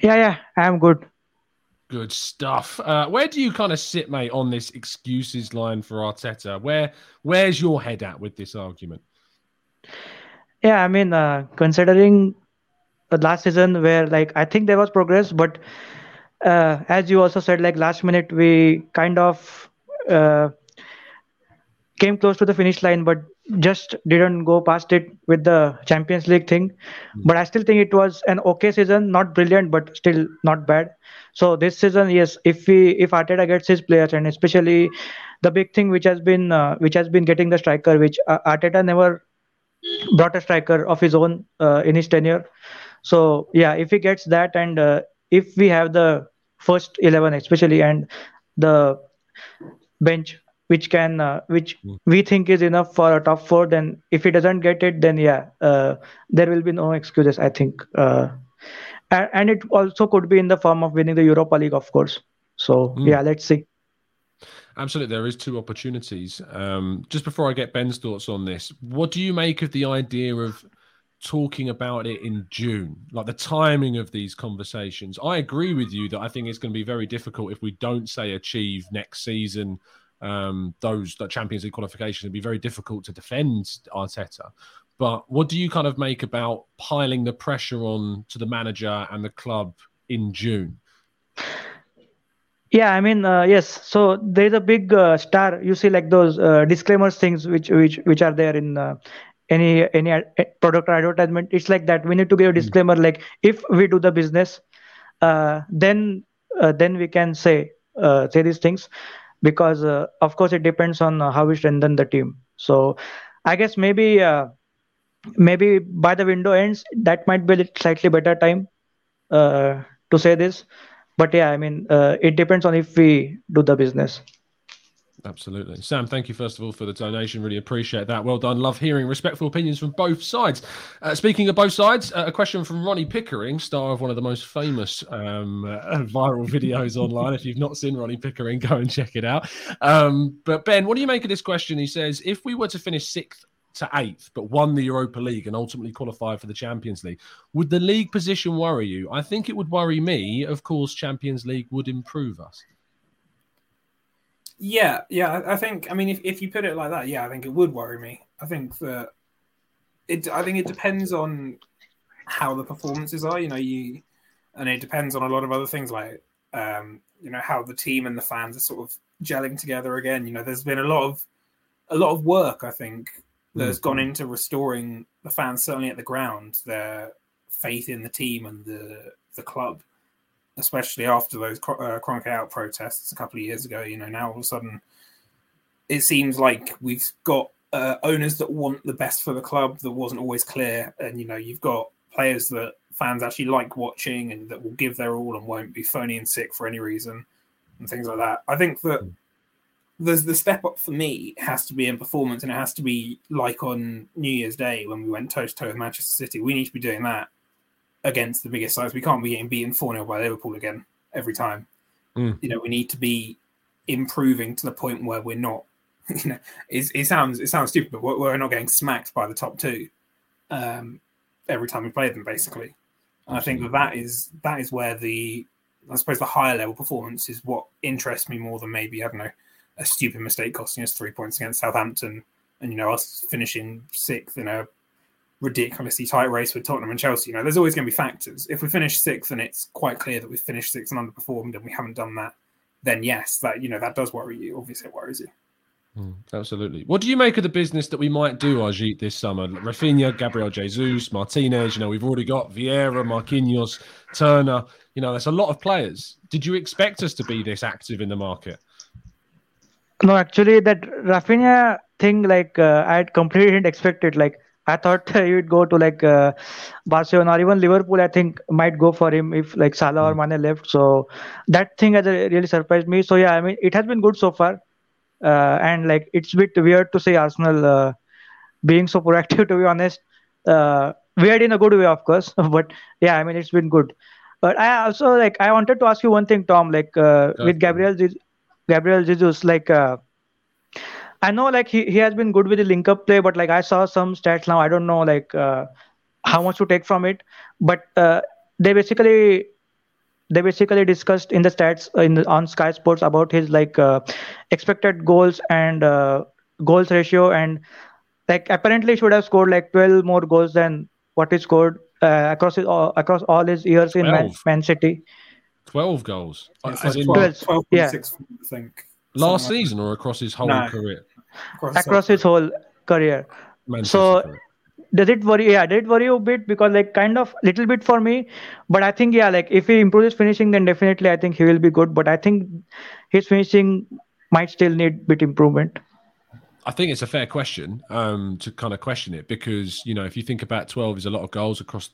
Yeah, yeah, I'm good. Good stuff. Uh, where do you kind of sit, mate, on this excuses line for Arteta? Where Where's your head at with this argument? Yeah, I mean, uh, considering the last season where, like, I think there was progress, but uh, as you also said, like last minute, we kind of uh, came close to the finish line, but just didn't go past it with the Champions League thing. Mm-hmm. But I still think it was an okay season, not brilliant, but still not bad. So this season, yes, if we if Arteta gets his players, and especially the big thing which has been uh, which has been getting the striker, which uh, Arteta never brought a striker of his own uh, in his tenure. So yeah, if he gets that, and uh, if we have the first 11 especially and the bench which can uh, which Mm. we think is enough for a top four. Then if he doesn't get it, then yeah, uh, there will be no excuses. I think, uh, and, and it also could be in the form of winning the Europa League, of course. So Mm. yeah, let's see. Absolutely, there is two opportunities. Um, just before I get Ben's thoughts on this, what do you make of the idea of talking about it in June, like the timing of these conversations? I agree with you that I think it's going to be very difficult if we don't say achieve next season um, those like Champions League qualifications. It'd be very difficult to defend Arteta. But what do you kind of make about piling the pressure on to the manager and the club in June? Yeah, I mean, uh, yes. So there's a big uh, star. You see, like those uh, disclaimers things, which which which are there in uh, any any ad- product or advertisement. It's like that. We need to give a disclaimer, like if we do the business, uh, then uh, then we can say uh, say these things, because uh, of course it depends on how we strengthen the team. So I guess maybe uh, maybe by the window ends, that might be a slightly better time uh, to say this but yeah i mean uh, it depends on if we do the business Absolutely. Sam, thank you first of all for the donation. Really appreciate that. Well done. Love hearing respectful opinions from both sides. Uh, speaking of both sides, uh, a question from Ronnie Pickering, star of one of the most famous um, uh, viral videos online. If you've not seen Ronnie Pickering, go and check it out. Um, but Ben, what do you make of this question? He says, if we were to finish sixth to eighth, but won the Europa League and ultimately qualified for the Champions League, would the league position worry you? I think it would worry me. Of course, Champions League would improve us. Yeah, yeah. I- think. I mean, if, if you put it like that, yeah, I think it would worry me. I think that it. I think it depends on how the performances are. You know, you and it depends on a lot of other things like um, you know how the team and the fans are sort of gelling together again. You know, there's been a lot of a lot of work. I think that has gone into restoring the fans, certainly at the ground, their faith in the team and the the club especially after those uh, Kroenke out protests a couple of years ago. You know, now all of a sudden it seems like we've got uh, owners that want the best for the club that wasn't always clear, and you know, you've got players that fans actually like watching and that will give their all and won't be phony and sick for any reason and things like that. I think that there's the step up for me has to be in performance and it has to be like on New Year's Day when we went toe to toe with Manchester City. We need to be doing that against the biggest sides. We can't be getting beaten 4 0 by Liverpool again every time. Mm. You know, we need to be improving to the point where we're not, you know, it, it sounds it sounds stupid, but we're, we're not getting smacked by the top two um, every time we play them, basically. And I think that that is that is where the I suppose the higher level performance is what interests me more than maybe I don't know a stupid mistake costing us three points against Southampton, and you know us finishing sixth in a ridiculously tight race with Tottenham and Chelsea. You know, there's always going to be factors. If we finish sixth and it's quite clear that we've finished sixth and underperformed and we haven't done that, then yes, that you know that does worry you. Obviously, it worries you. Mm, absolutely. What do you make of the business that we might do, Ajit, this summer? Raphinha, Gabriel Jesus, Martinez. You know, we've already got Vieira, Marquinhos, Turner. You know, there's a lot of players. Did you expect us to be this active in the market? no actually that raphinha thing like uh, i had completely didn't expect it like i thought he would go to like uh, barcelona or even liverpool i think might go for him if like salah or mane left. So that thing has uh, really surprised me. So yeah i mean it has been good so far. Uh, and like it's a bit weird to say arsenal uh, being so proactive to be honest. Uh, weird in a good way of course but yeah i mean it's been good. But i also like i wanted to ask you one thing tom like uh, with gabriel gabriel jesus like uh, I know like he, he has been good with the link up play, but like I saw some stats now. I don't know like uh, how much to take from it, but uh, they basically they basically discussed in the stats uh, in the, on Sky Sports about his like uh, expected goals and uh, goals ratio and like apparently he should have scored like 12 more goals than what he scored uh, across his, all, across all his years in Man, Man City 12 goals. It's As like in 12, 12, 12.6, yeah. I think. last Something like season or across his whole No. career? Across, across his whole career. Man So- career. does it worry yeah did it worry you a bit because like kind of little bit for me but i think yeah like if he improves his finishing then definitely i think he will be good but i think his finishing might still need bit improvement I think it's a fair question um, to kind of question it because you know if you think about twelve is a lot of goals across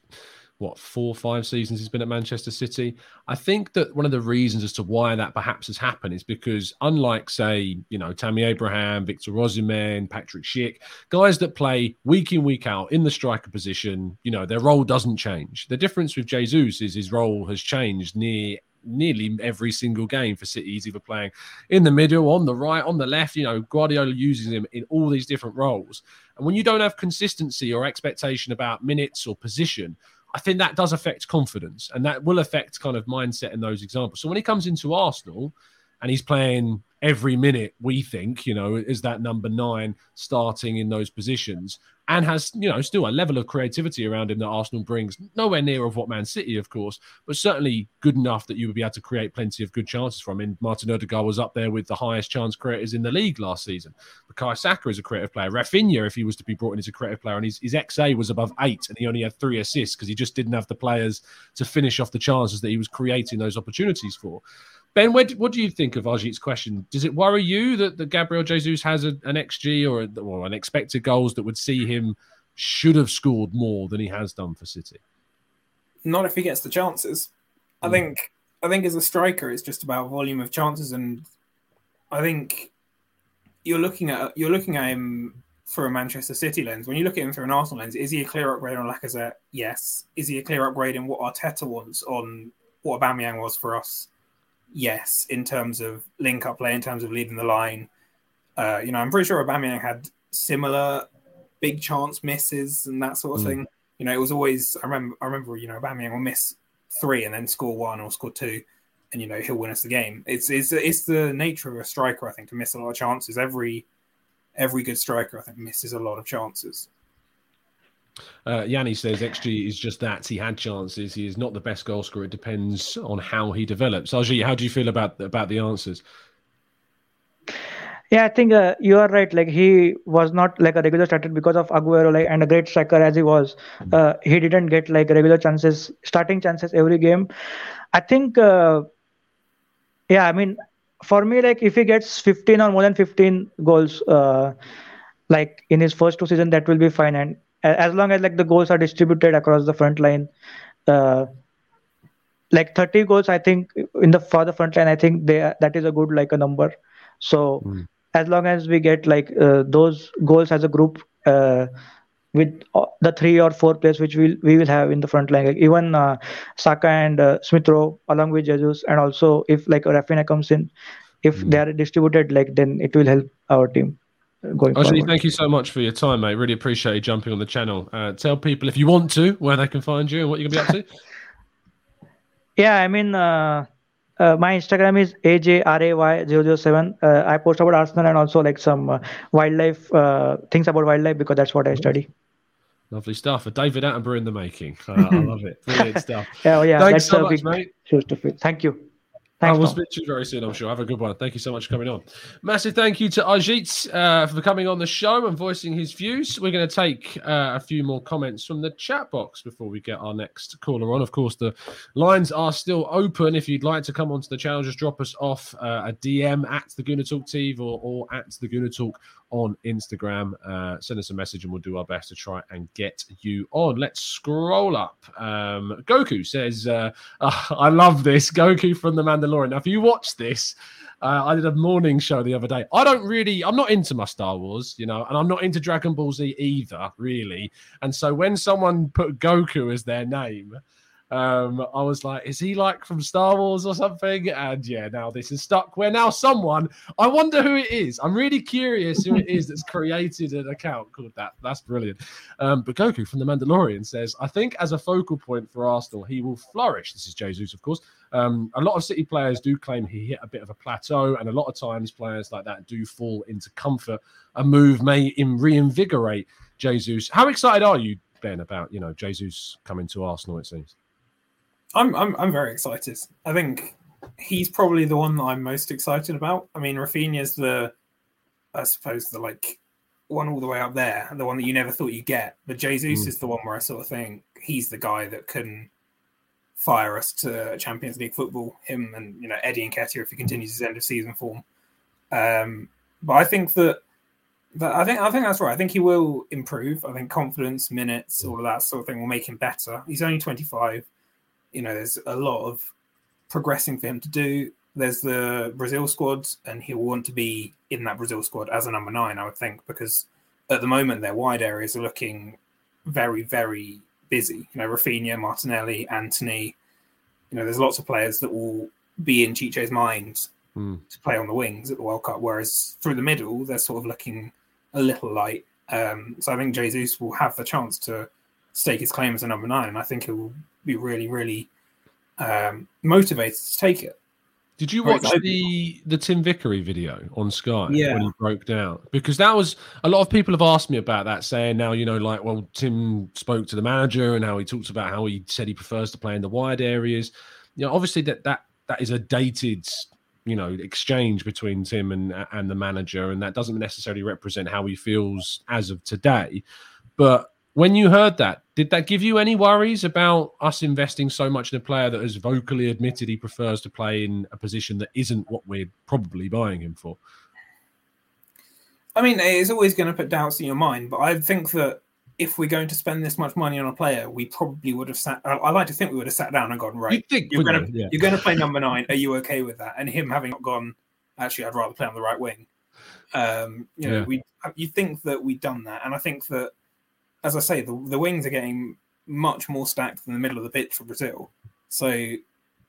what four, or five seasons he's been at Manchester City. I think that one of the reasons as to why that perhaps has happened is because, unlike, say, you know, Tammy Abraham, Victor Osimhen, Patrick Schick, guys that play week in, week out in the striker position, you know, their role doesn't change. The difference with Jesus is his role has changed near nearly every single game for City. He's either playing in the middle, on the right, on the left. You know, Guardiola uses him in all these different roles. And when you don't have consistency or expectation about minutes or position, I think that does affect confidence and that will affect kind of mindset in those examples. So when he comes into Arsenal and he's playing every minute, we think, you know, is that number nine starting in those positions and has, you know, still a level of creativity around him that Arsenal brings. Nowhere near of what Man City, of course, but certainly good enough that you would be able to create plenty of good chances from him. Martin Odegaard was up there with the highest chance creators in the league last season. Bukayo Saka is a creative player. Raphinha, if he was to be brought in as a creative player, and his, his XA was above eight, and he only had three assists because he just didn't have the players to finish off the chances that he was creating those opportunities for. Ben, what, what do you think of Ajit's question? Does it worry you that, that Gabriel Jesus has a, an XG or, a, or an expected goals that would see him should have scored more than he has done for City? Not if he gets the chances. I mm. think I think as a striker, it's just about volume of chances, and I think you're looking at you're looking at him for a Manchester City lens. When you look at him through an Arsenal lens, is he a clear upgrade on Lacazette? Yes. Is he a clear upgrade in what Arteta wants on what Aubameyang was for us? yes, in terms of link up play, in terms of leading the line. Uh, you know, I'm pretty sure Aubameyang had similar big chance misses and that sort of mm. thing. You know, it was always I remember I remember you know Aubameyang will miss three and then score one or score two, and you know he'll win us the game. It's it's it's the nature of a striker I think to miss a lot of chances. Every every good striker I think misses a lot of chances. Uh, Yanni says XG is just that. He had chances. He is not the best goal scorer. It depends on how he develops. Ajit, how do you feel about about the answers? Yeah, I think uh, you are right. Like he was not like a regular starter because of Aguero, like and a great striker as he was. Uh, he didn't get like regular chances, starting chances every game. I think, uh, yeah, I mean, for me, like if he gets 15 or more than 15 goals, uh, like in his first two seasons, that will be fine. And as long as like the goals are distributed across the front line uh, like 30 goals i think in the for the front line i think they that is a good like a number so mm. As long as we get like uh, those goals as a group uh, with the three or four players which we'll, we will have in the front line like even uh, Saka and uh, Smith Rowe along with Jesus and also if like Raphinha comes in if mm. they are distributed like then it will help our team going Actually, thank you so much for your time, mate. Really appreciate you jumping on the channel. Uh, tell people if you want to where they can find you and what you're to be up to. yeah, I mean, uh, my Instagram is ajray007. Uh, I post about Arsenal and also like some uh, wildlife uh, things about wildlife because that's what I study. Lovely stuff. A David Attenborough in the making. Uh, I love it. Brilliant stuff. yeah, yeah. Thanks so much, mate. Thank you. Thanks, I will speak to you very soon, I'm sure. Have a good one. Thank you so much for coming on. Massive thank you to Ajit uh, for coming on the show and voicing his views. We're going to take uh, a few more comments from the chat box before we get our next caller on. Of course, the lines are still open. If you'd like to come onto the channel, just drop us off uh, a DM at the Gooner Talk TV or, or at the Gooner Talk on Instagram. Uh, send us a message and we'll do our best to try and get you on. Let's scroll up. Um, Goku says, uh, oh, I love this. Goku from The Mandalorian. Now, if you watch this, uh, I did a morning show the other day. I don't really, I'm not into my Star Wars, you know, and I'm not into Dragon Ball Z either, really. And so when someone put Goku as their name, um, I was like, is he like from Star Wars or something? And yeah, now this is stuck where now someone, I wonder who it is. I'm really curious who it is that's created an account called that. That's brilliant. Um, but Goku from The Mandalorian says, I think as a focal point for Arsenal, he will flourish. This is Jesus, of course. Um, a lot of City players do claim he hit a bit of a plateau, and a lot of times players like that do fall into comfort. A move may in- reinvigorate Jesus. How excited are you, Ben, about you know Jesus coming to Arsenal? It seems. I'm I'm I'm very excited. I think he's probably the one that I'm most excited about. I mean, is the, I suppose the like one all the way up there, the one that you never thought you'd get. But Jesus mm. is the one where I sort of think he's the guy that can fire us to Champions League football. Him and you know Eddie Nketiah if he continues his end of season form. Um, but I think that But I think I think that's right. I think he will improve. I think confidence, minutes, all of that sort of thing will make him better. He's only 25. You know, there's a lot of progressing for him to do. There's the Brazil squad, and he'll want to be in that Brazil squad as a number nine, I would think, because at the moment their wide areas are looking very, very busy. You know, Raphinha, Martinelli, Antony. You know, there's lots of players that will be in Tite's mind Hmm. to play on the wings at the World Cup, whereas through the middle they're sort of looking a little light. Um, so I think Jesus will have the chance to stake his claim as a number nine, and I think he will be really, really um, motivated to take it. Did you watch the the Tim Vickery video on Sky Yeah. when he broke down? Because that was a lot of people have asked me about that, saying now you know, like, well, Tim spoke to the manager and how he talks about how he said he prefers to play in the wide areas. You know, obviously that that that is a dated, you know, exchange between Tim and and the manager, and that doesn't necessarily represent how he feels as of today. But when you heard that, did that give you any worries about us investing so much in a player that has vocally admitted he prefers to play in a position that isn't what we're probably buying him for? I mean, it's always going to put doubts in your mind, but I think that if we're going to spend this much money on a player, we probably would have sat. I, like to think we would have sat down and gone, right, think, you're going to? Yeah. you're going to play number nine. Are you okay with that? And him having not gone, actually, I'd rather play on the right wing. Um, you know, Yeah. we you think that we've done that, and I think that, as I say, the the wings are getting much more stacked than the middle of the pitch for Brazil. So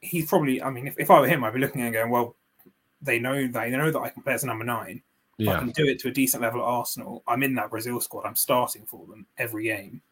he's probably. I mean, if, if I were him, I'd be looking and going, well, they know they know that I can play as a number nine. If I can do it to a decent level at Arsenal. I'm in that Brazil squad. I'm starting for them every game.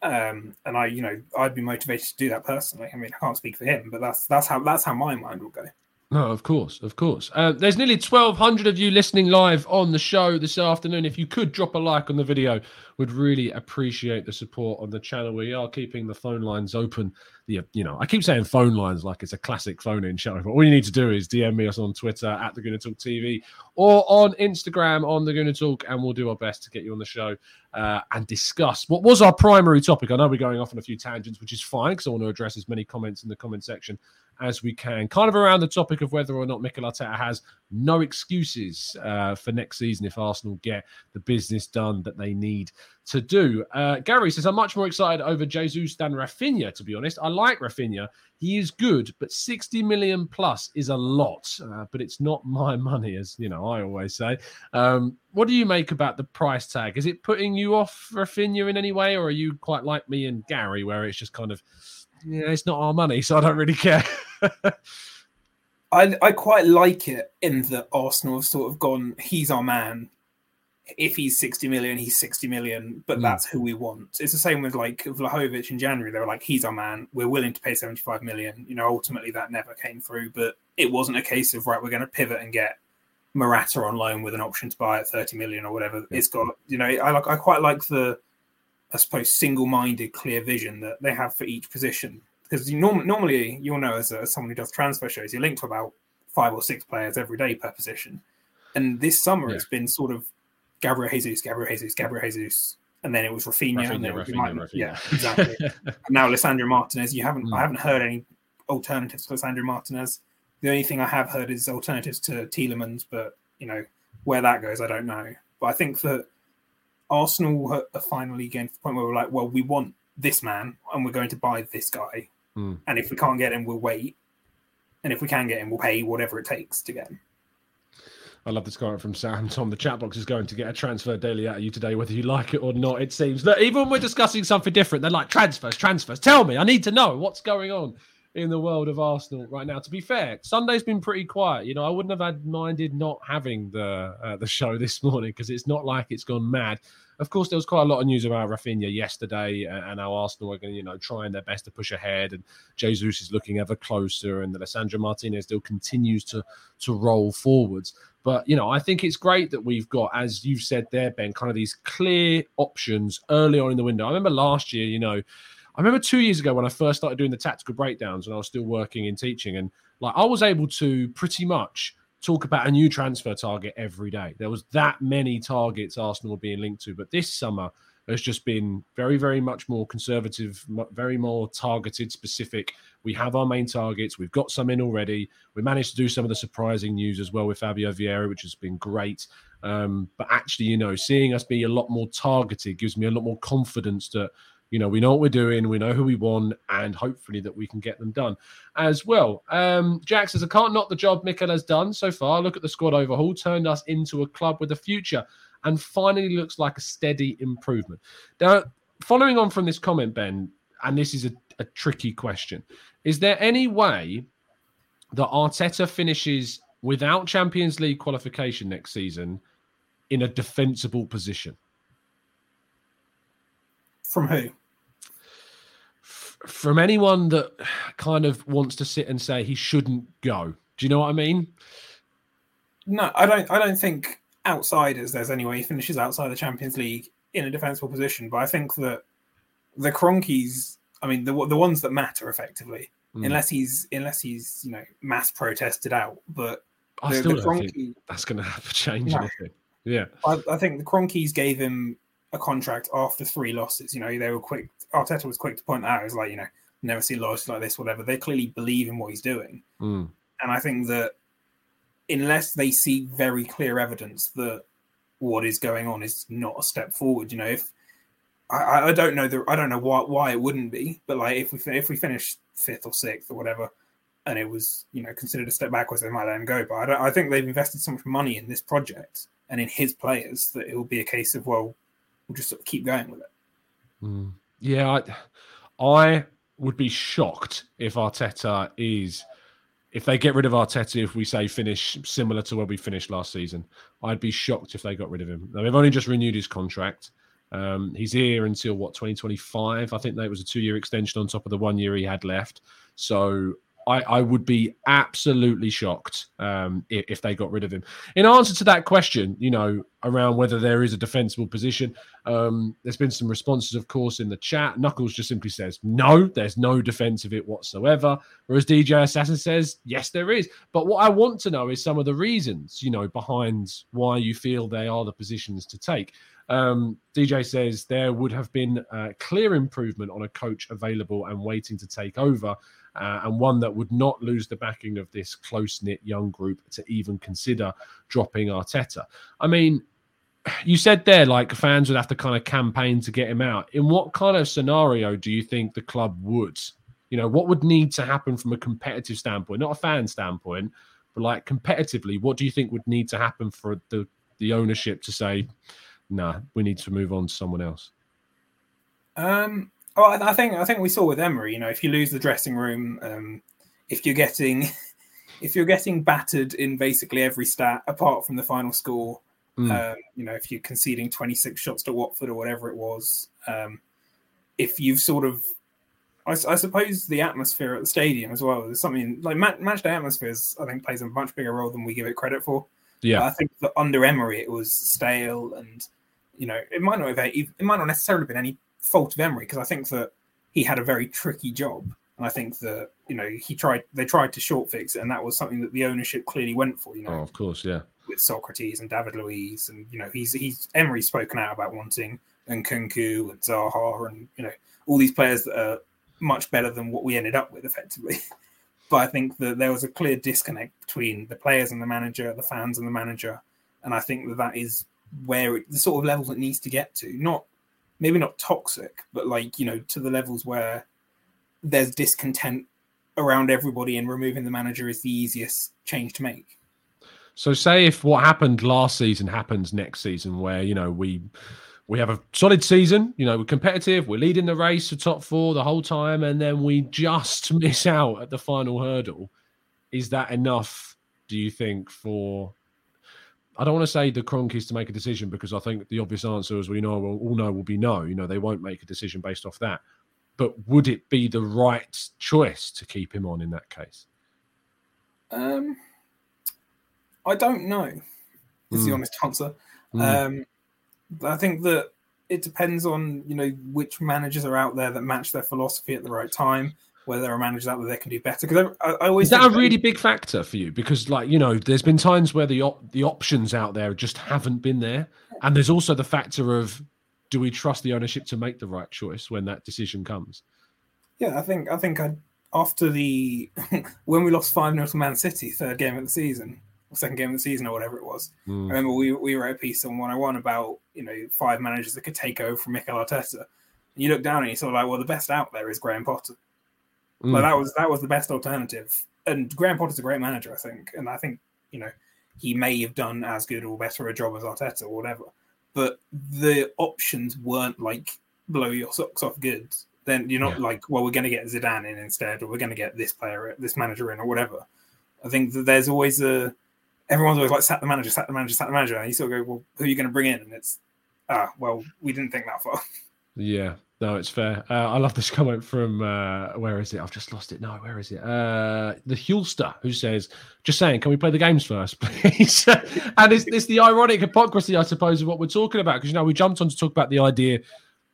Um, and I, you know, I'd be motivated to do that personally. I mean, I can't speak for him, but that's that's how that's how my mind will go. No, of course, of course. Uh, there's nearly 1,200 of you listening live on the show this afternoon. If you could drop a like on the video, would really appreciate the support on the channel. We are keeping the phone lines open. The you know, I keep saying phone lines like it's a classic phone-in show, but all you need to do is DM me us on Twitter at the Gooner Talk TV or on Instagram on the Gooner Talk, and we'll do our best to get you on the show uh, and discuss what was our primary topic. I know we're going off on a few tangents, which is fine because I want to address as many comments in the comment section as we can. Kind of around the topic of whether or not Mikel Arteta has no excuses uh, for next season if Arsenal get the business done that they need to do. Uh, Gary says, I'm much more excited over Jesus than Raphinha, to be honest. I like Raphinha. He is good, but 60 million plus is a lot, uh, but it's not my money, as you know, I always say. Um, what do you make about the price tag? Is it putting you off Raphinha in any way, or are you quite like me and Gary, where it's just kind of, yeah, it's not our money, so I don't really care. I I quite like it in that Arsenal have sort of gone, he's our man. If he's 60 million, he's 60 million, but Mm. that's who we want. It's the same with like Vlahovic in January. They were like, he's our man. We're willing to pay 75 million. You know, ultimately that never came through, but it wasn't a case of, right, we're going to pivot and get Morata on loan with an option to buy at 30 million or whatever. It's got, you know, I like, I quite like the, I suppose, single minded, clear vision that they have for each position. Because you norm- normally, you'll know as, a, as someone who does transfer shows, you're linked to about five or six players every day per position. And this summer, Yeah. it's been sort of Gabriel Jesus, Gabriel Jesus, Gabriel Jesus, and then it was Raphinha, and then Raphinha, was Raphinha, Raphinha. yeah, exactly. and now Lisandro Martinez. You haven't, Mm. I haven't heard any alternatives to Lisandro Martinez. The only thing I have heard is alternatives to Tielemans, but you know where that goes, I don't know. But I think that Arsenal are- finally getting to the point where we're like, well, we want this man, and we're going to buy this guy, Hmm. and if we can't get him, we'll wait, and if we can get him, we'll pay whatever it takes to get him. I love this comment from Sam. Tom, the chat box is going to get a transfer daily out of you today, whether you like it or not. It seems that even when we're discussing something different, they're like transfers, transfers. Tell me, I need to know what's going on in the world of Arsenal right now. To be fair, Sunday's been pretty quiet. You know, I wouldn't have had minded not having the uh, the show this morning because it's not like it's gone mad. Of course, there was quite a lot of news about Raphinha yesterday, and how Arsenal are going to, you know, trying their best to push ahead, and Jesus is looking ever closer, and Alessandro Martinez still continues to to roll forwards. But you know, I think it's great that we've got, as you've said there, Ben, kind of these clear options early on in the window. I remember last year, you know, I remember two years ago when I first started doing the tactical breakdowns and I was still working in teaching, and like I was able to pretty much talk about a new transfer target every day. There was that many targets Arsenal were being linked to, but this summer has just been very, very much more conservative, very more targeted, specific. We have our main targets. We've got some in already. We managed to do some of the surprising news as well with Fabio Vieira, which has been great. Um, but actually, you know, seeing us be a lot more targeted gives me a lot more confidence that you know we know what we're doing we know who we want and hopefully that we can get them done as well. Um jack says i can't knock the job Mikel has done so far. Look at the squad overhaul turned us into a club with a future and finally looks like a steady improvement. Now following on from this comment ben and this is a, a tricky question is there any way that arteta finishes without champions league qualification next season in a defensible position? From who from anyone that kind of wants to sit and say he shouldn't go. Do you know what I mean? No, I don't. I don't think outsiders there's any way he finishes outside the Champions League in a defensible position. But I think that the Kroenkes, I mean, the the ones that matter effectively, mm. unless he's unless he's you know mass protested out. But I the, still the don't think that's going to have a change. No. Yeah, I, I think the Kroenkes gave him a contract after three losses. You know, they were quick. Arteta was quick to point out, "Is like, you know, never seen loyalty like this, whatever. They clearly believe in what he's doing. Mm. And I think that unless they see very clear evidence that what is going on is not a step forward, you know, if I, I don't know the I don't know why why it wouldn't be, but like if we if we finish fifth or sixth or whatever, and it was you know considered a step backwards, they might let him go. But I don't. I think they've invested so much money in this project and in his players that it will be a case of well, we'll just sort of keep going with it. Mm. Yeah, I, I would be shocked if Arteta is if they get rid of Arteta, if we say finish similar to where we finished last season, I'd be shocked if they got rid of him. Now, they've only just renewed his contract. Um, he's here until what 2025. I think that was a two-year extension on top of the one year he had left. So I, I would be absolutely shocked um, if, if, they got rid of him. In answer to that question, you know, around whether there is a defensible position, um, there's been some responses, of course, in the chat. Knuckles just simply says, no, there's no defense of it whatsoever. Whereas DJ Assassin says, yes, there is. But what I want to know is some of the reasons, you know, behind why you feel they are the positions to take. Um, DJ says there would have been a clear improvement on a coach available and waiting to take over uh, and one that would not lose the backing of this close knit young group to even consider dropping Arteta. I mean, you said there like fans would have to kind of campaign to get him out. In what kind of scenario do you think the club would? You know, what would need to happen from a competitive standpoint, not a fan standpoint, but like competitively, what do you think would need to happen for the the ownership to say, "Nah, we need to move on to someone else"? Um, well, I think I think we saw with Emery. You know, if you lose the dressing room, um, if you're getting if you're getting battered in basically every stat apart from the final score, mm. um, you know, if you're conceding 26 shots to Watford or whatever it was, um, if you've sort of, I, I, suppose the atmosphere at the stadium as well. There's something like match, match day atmospheres. I think plays a much bigger role than we give it credit for. Yeah, but I think that under Emery it was stale and you know it might not have it might not necessarily been any fault of Emery because I think that he had a very tricky job. And I think that, you know, he tried, they tried to short fix it. And that was something that the ownership clearly went for, you know. Oh, of course, yeah. With Sokratis and David Luiz. And, you know, he's, he's, Emery's spoken out about wanting Nkunku and Zaha and, you know, all these players that are much better than what we ended up with effectively. but I think that there was a clear disconnect between the players and the manager, the fans and the manager. And I think that that is where it, the sort of level it needs to get to. Not maybe not toxic, but like, you know, to the levels where there's discontent around everybody and removing the manager is the easiest change to make. So say if what happened last season happens next season where, you know, we we have a solid season, you know, we're competitive, we're leading the race for top four the whole time, and then we just miss out at the final hurdle. Is that enough, do you think, for I don't want to say the Kroenkes to make a decision because I think the obvious answer, as we know, we all know, will be no. You know, they won't make a decision based off that. But would it be the right choice to keep him on in that case? Um, I don't know. Is mm. the hmm. honest answer. Mm. Um, I think that it depends on you know which managers are out there that match their philosophy at the right time whether there are managers out there that can do better. Because I, I, always is that a really big factor for you? Because like you know, there's been times where the op- the options out there just haven't been there, and there's also the factor of do we trust the ownership to make the right choice when that decision comes? Yeah, I think I think I after the when we lost five 0 to Man City, third game of the season, second game of the season, or whatever it was. Mm. I remember we we wrote a piece on 101 about you know five managers that could take over from Mikel Arteta. And you look down and you sort of like, well, the best out there is Graham Potter. Mm. Like that was that was the best alternative. And Graham Potter's a great manager, I think. And I think you know he may have done as good or better a job as Arteta or whatever. But the options weren't like blow your socks off good. Then you're not Yeah. like, well, we're going to get Zidane in instead, or we're going to get this player, this manager in, or whatever. I think that there's always a everyone's always like sat the manager, sat the manager, sat the manager, and you sort of go, well, who are you going to bring in? And it's ah, well, we didn't think that far. Yeah, no, it's fair. Uh, I love this comment from uh, where is it? I've just lost it. No, where is it? Uh, the Hulster who says, "Just saying, can we play the games first, please?" and it's, it's the ironic hypocrisy, I suppose, of what we're talking about because you know we jumped on to talk about the idea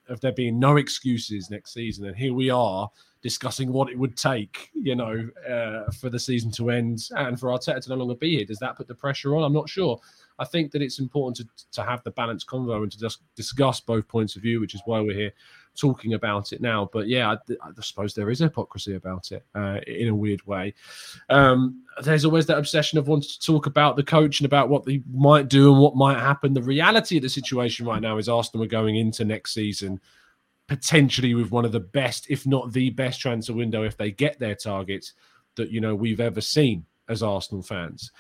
of there being no excuses next season, and here we are discussing what it would take, you know, uh, for the season to end and for Arteta to no longer be here. Does that put the pressure on? I'm not sure. I think that it's important to, to have the balanced convo and to just discuss both points of view, which is why we're here talking about it now. But yeah, I, I suppose there is hypocrisy about it uh, in a weird way. Um, there's always that obsession of wanting to talk about the coach and about what they might do and what might happen. The reality of the situation right now is Arsenal are going into next season potentially with one of the best, if not the best, transfer window if they get their targets that you know we've ever seen as Arsenal fans.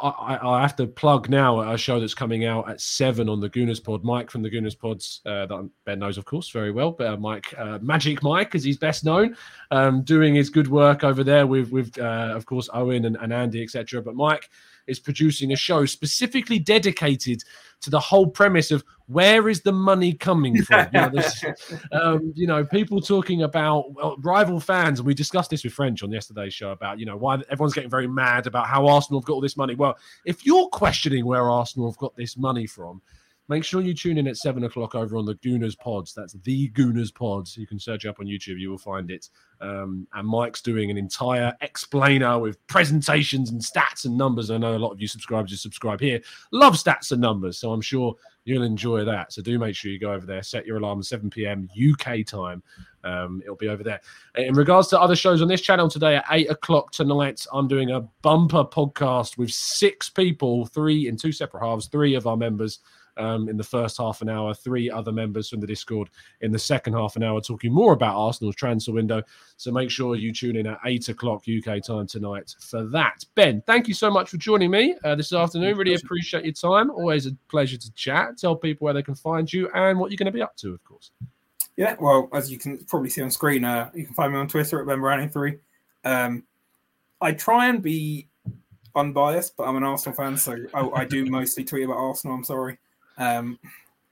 I, I have to plug now a show that's coming out at seven on the Gooners Pod. Mike from the Gooners Pods, uh, that Ben knows, of course, very well. But uh, Mike, uh, Magic Mike, as he's best known, um, doing his good work over there with, with uh, of course, Owen and, and Andy, etc. But Mike is producing a show specifically dedicated to the whole premise of where is the money coming from? You know, this, um, you know, people talking about well, rival fans, and we discussed this with French on yesterday's show about, you know, why everyone's getting very mad about how Arsenal have got all this money. Well, if you're questioning where Arsenal have got this money from, make sure you tune in at seven o'clock over on the Gooners Pods. That's the Gooners Pods. You can search up on YouTube, you will find it. Um, and Mike's doing an entire explainer with presentations and stats and numbers. I know a lot of you subscribers who subscribe here love stats and numbers, so I'm sure you'll enjoy that. So do make sure you go over there, set your alarm 7 p.m. UK time. Um, it'll be over there. In regards to other shows on this channel today at eight o'clock tonight, I'm doing a bumper podcast with six people, three in two separate halves, three of our members um, in the first half an hour, three other members from the Discord in the second half an hour, talking more about Arsenal's transfer window. So make sure you tune in at eight o'clock UK time tonight for that. Ben, thank you so much for joining me uh, this afternoon. Really appreciate your time. Always a pleasure to chat. Tell people where they can find you and what you're going to be up to, of course. Yeah, well, as you can probably see on screen, uh, you can find me on Twitter at Ben Browning3. Um, I try and be unbiased, but I'm an Arsenal fan, so I, I do mostly tweet about Arsenal. I'm sorry. Um,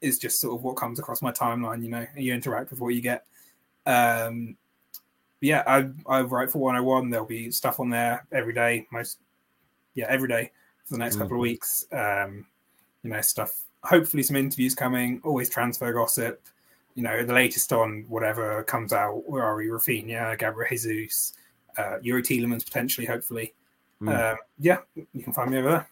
is just sort of what comes across my timeline, you know, you interact with what you get. Um, yeah, I, I write for 101. There'll be stuff on there every day, most, yeah, every day for the next couple of weeks. Um, you know, stuff, hopefully some interviews coming, always transfer gossip you know, the latest on whatever comes out, where are we? Raphinha, Gabriel Jesus, uh, Youri Tielemans potentially, hopefully. Mm. Um, yeah, you can find me over there.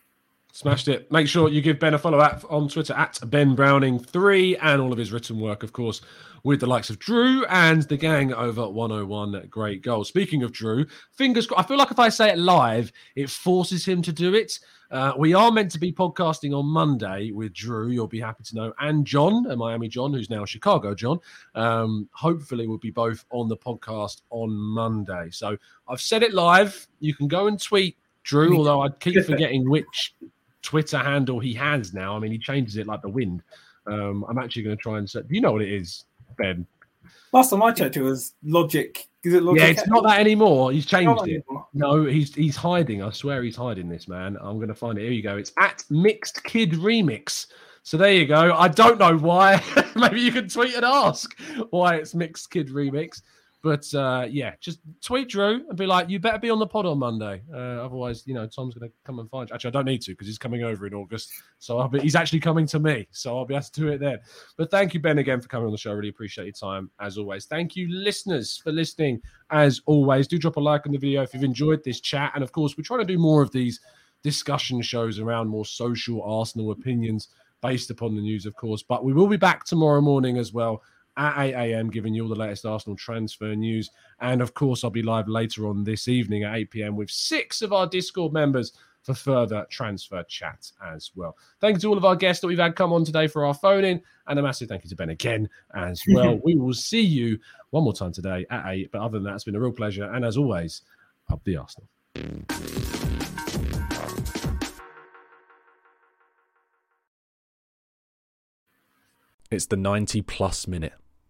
Smashed it. Make sure you give Ben a follow at, on Twitter at Ben Browning3 and all of his written work, of course, with the likes of Drew and the gang over 101 Great Goals. Speaking of Drew, fingers crossed. I feel like if I say it live, it forces him to do it. Uh, we are meant to be podcasting on Monday with Drew, you'll be happy to know, and John, a Miami John, who's now Chicago John. Um, hopefully, we'll be both on the podcast on Monday. So I've said it live. You can go and tweet Drew, although I keep forgetting which Twitter handle he has now. I mean, he changes it like the wind. Um, I'm actually going to try and set. You know what it is, Ben? Last time I checked, it was Logic. Is it Logic? Yeah, it's not that anymore. He's changed it. anymore. No, he's he's hiding. I swear he's hiding this man. I'm going to find it. Here you go. It's at Mixed Kid Remix. So there you go. I don't know why. Maybe you can tweet and ask why it's Mixed Kid Remix. But uh, yeah, just tweet Drew and be like, you better be on the pod on Monday. Uh, otherwise, you know, Tom's going to come and find you. Actually, I don't need to because he's coming over in August. So be, he's actually coming to me. So I'll be able to do it then. But thank you, Ben, again for coming on the show. Really appreciate your time as always. Thank you, listeners, for listening as always. Do drop a like on the video if you've enjoyed this chat. And of course, we're trying to do more of these discussion shows around more social Arsenal opinions based upon the news, of course. But we will be back tomorrow morning as well at 8 a.m., giving you all the latest Arsenal transfer news. And of course, I'll be live later on this evening at 8 p.m. with six of our Discord members for further transfer chat as well. Thank you to all of our guests that we've had come on today for our phone in, and a massive thank you to Ben again as well. we will see you one more time today at 8. But other than that, it's been a real pleasure. And as always, up the Arsenal. It's the 90 plus minute.